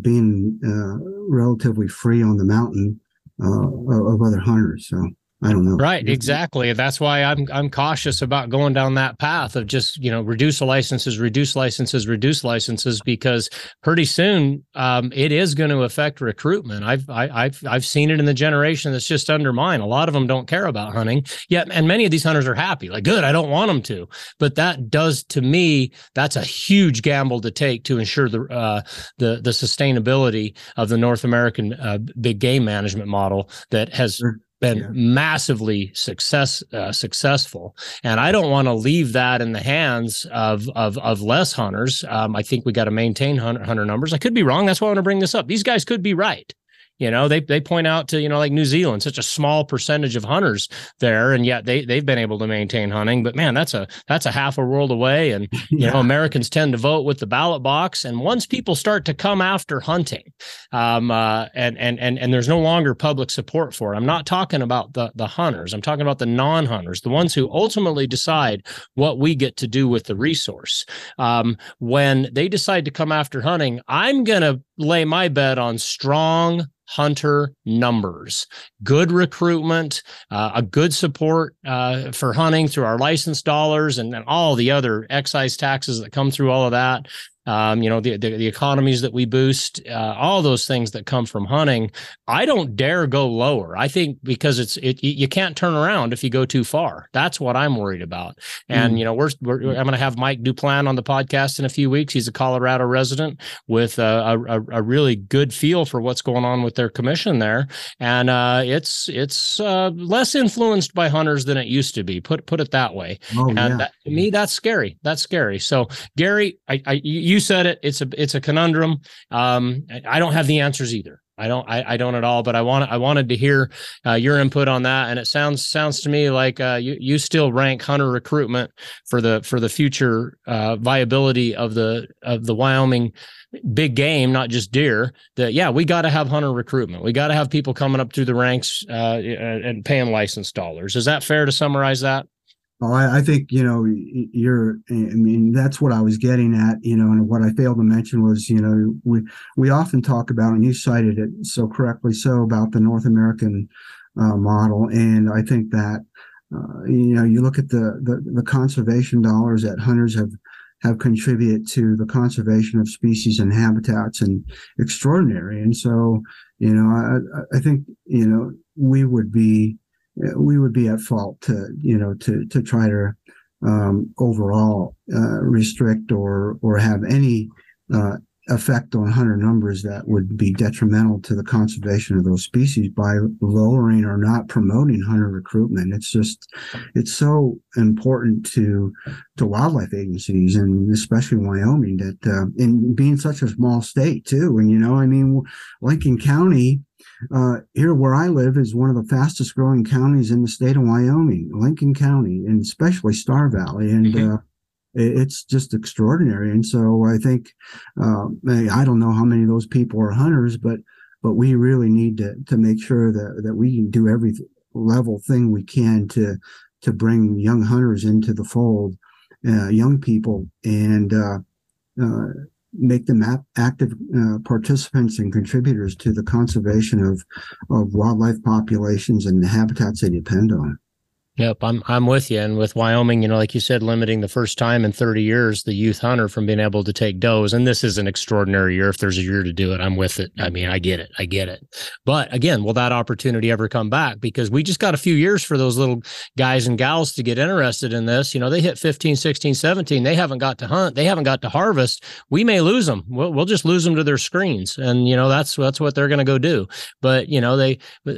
being uh, relatively free on the mountain uh, of other hunters. So I don't know. Right, exactly. That's why I'm I'm cautious about going down that path of just you know reduce the licenses, reduce licenses, reduce licenses because pretty soon um, it is going to affect recruitment. I've I, I've I've seen it in the generation that's just under mine. A lot of them don't care about hunting yet, and many of these hunters are happy. Like, good, I don't want them to, but that does to me that's a huge gamble to take to ensure the uh, the the sustainability of the North American uh, big game management model that has sure been yeah. massively success uh, successful, and I don't want to leave that in the hands of of, of less hunters. Um, I think we got to maintain hunter, hunter numbers. I could be wrong. That's why I want to bring this up. These guys could be right. You know, they they point out to you know like New Zealand, such a small percentage of hunters there, and yet they they've been able to maintain hunting. But man, that's a that's a half a world away, and you yeah. know Americans tend to vote with the ballot box. And once people start to come after hunting, um, uh, and and and and there's no longer public support for it. I'm not talking about the the hunters. I'm talking about the non-hunters, the ones who ultimately decide what we get to do with the resource. Um, when they decide to come after hunting, I'm gonna lay my bet on strong hunter numbers, good recruitment, uh, a good support uh, for hunting through our license dollars and, and all the other excise taxes that come through all of that um, you know, the, the, the economies that we boost, uh, all those things that come from hunting. I don't dare go lower. I think because it's it you can't turn around if you go too far. That's what I'm worried about. And mm. you know, we're, we're I'm going to have Mike Duplan on the podcast in a few weeks. He's a Colorado resident with a, a, a really good feel for what's going on with their commission there, and uh, it's it's uh, less influenced by hunters than it used to be. Put put it that way. Oh, and yeah. that, to me, that's scary. That's scary. So Gary, I, I you you said it. It's a it's a conundrum. Um, I don't have the answers either. I don't I, I don't at all. But I want I wanted to hear uh, your input on that. And it sounds sounds to me like uh, you you still rank hunter recruitment for the for the future uh, viability of the of the Wyoming big game, not just deer. That yeah, we got to have hunter recruitment. We got to have people coming up through the ranks uh, and paying license dollars. Is that fair to summarize that? Oh, I, I, think you know you're. I mean, that's what I was getting at. You know, and what I failed to mention was, you know, we we often talk about, and you cited it so correctly, so about the North American uh, model, and I think that uh, you know you look at the, the the conservation dollars that hunters have have contributed to the conservation of species and habitats and extraordinary, and so you know I I think you know we would be we would be at fault to you know to to try to um, overall uh, restrict or or have any uh, effect on hunter numbers that would be detrimental to the conservation of those species by lowering or not promoting hunter recruitment. It's just it's so important to to wildlife agencies and especially Wyoming that uh, in being such a small state too. And you know, I mean, Lincoln County uh, here where I live is one of the fastest growing counties in the state of Wyoming, Lincoln County, and especially Star Valley. And mm-hmm. uh, it's just extraordinary. And so I think uh, I don't know how many of those people are hunters, but but we really need to to make sure that that we can do every level thing we can to to bring young hunters into the fold, uh, young people, and uh, uh, make them active uh, participants and contributors to the conservation of, of wildlife populations and the habitats they depend on. Yep, I'm I'm with you. And with Wyoming, you know, like you said, limiting the first time in 30 years the youth hunter from being able to take does. And this is an extraordinary year. If there's a year to do it, I'm with it. I mean, I get it. I get it. But again, will that opportunity ever come back? Because we just got a few years for those little guys and gals to get interested in this. You know, they hit 15, 16, 17. They haven't got to hunt. They haven't got to harvest. We may lose them. We'll, we'll just lose them to their screens. And, you know, that's that's what they're going to go do. But, you know, they uh,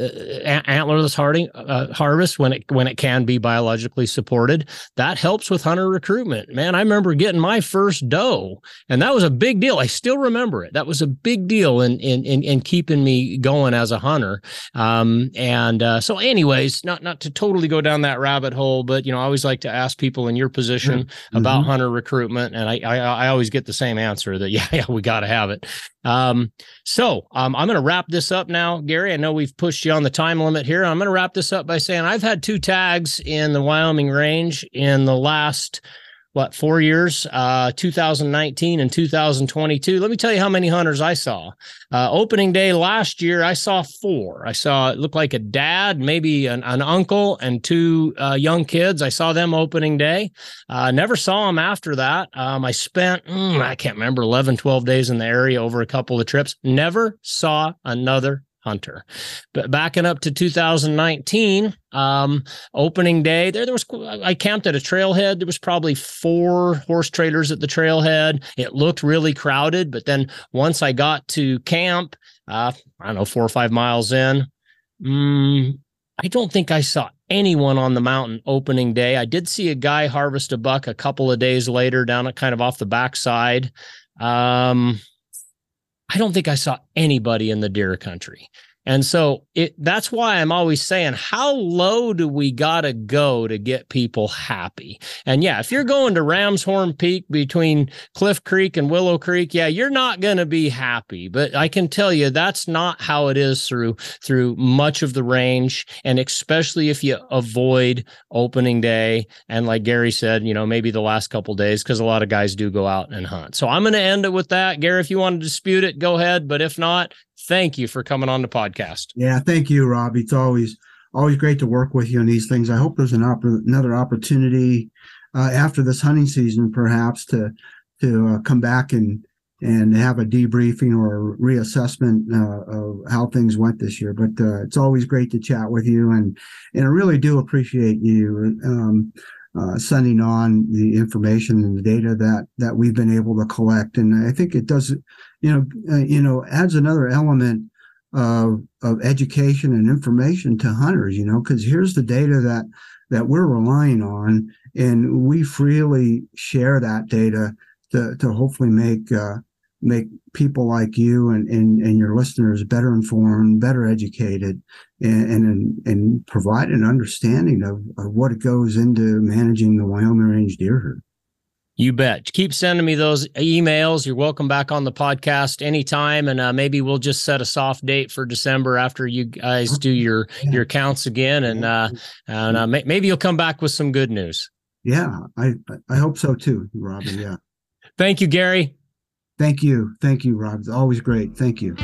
antlerless harding, uh, harvest when it when it can be biologically supported. That helps with hunter recruitment. Man, I remember getting my first doe, and that was a big deal. I still remember it. That was a big deal in in in, in keeping me going as a hunter. Um, and uh, so, anyways, not not to totally go down that rabbit hole, but you know, I always like to ask people in your position mm-hmm. about mm-hmm. hunter recruitment, and I, I I always get the same answer that yeah yeah we got to have it. Um, so um, I'm going to wrap this up now, Gary. I know we've pushed you on the time limit here. I'm going to wrap this up by saying I've had two tags in the Wyoming range in the last what four years? Uh 2019 and 2022 let me tell you how many hunters i saw. Uh opening day last year i saw four. I saw it looked like a dad maybe an, an uncle and two uh, young kids. I saw them opening day. Uh never saw them after that. Um i spent mm, i can't remember 11 12 days in the area over a couple of trips. Never saw another hunter. But backing up to 2019, um, opening day, there there was I camped at a trailhead. There was probably four horse trailers at the trailhead. It looked really crowded, but then once I got to camp, uh, I don't know, four or five miles in, mm, I don't think I saw anyone on the mountain opening day. I did see a guy harvest a buck a couple of days later down at kind of off the backside. Um, I don't think I saw anybody in the deer country. And so it that's why I'm always saying, how low do we gotta go to get people happy? And yeah, if you're going to Ramshorn Peak between Cliff Creek and Willow Creek, yeah, you're not gonna be happy. But I can tell you that's not how it is through through much of the range, and especially if you avoid opening day and like Gary said, you know, maybe the last couple days, because a lot of guys do go out and hunt. So I'm gonna end it with that. Gary, if you want to dispute it, go ahead. But if not, thank you for coming on the podcast. Yeah, thank you, Rob. It's always always great to work with you on these things. I hope there's an opp- another opportunity uh, after this hunting season, perhaps to to uh, come back and and have a debriefing or a reassessment uh, of how things went this year. But uh, it's always great to chat with you, and and I really do appreciate you. Um, uh, sending on the information and the data that that we've been able to collect, and I think it does, you know, uh, you know, adds another element of of education and information to hunters. You know, because here's the data that that we're relying on, and we freely share that data to to hopefully make uh, make people like you and, and, and your listeners better informed, better educated, and, and, and provide an understanding of, of what goes into managing the Wyoming Range deer herd. You bet. Keep sending me those emails. You're welcome back on the podcast anytime, and uh, maybe we'll just set a soft date for December after you guys do your your counts again, and uh, and uh, maybe you'll come back with some good news. Yeah, I I hope so too, Robin. Yeah. Thank you, Gary. Thank you. Thank you, Rob. It's always great. Thank you.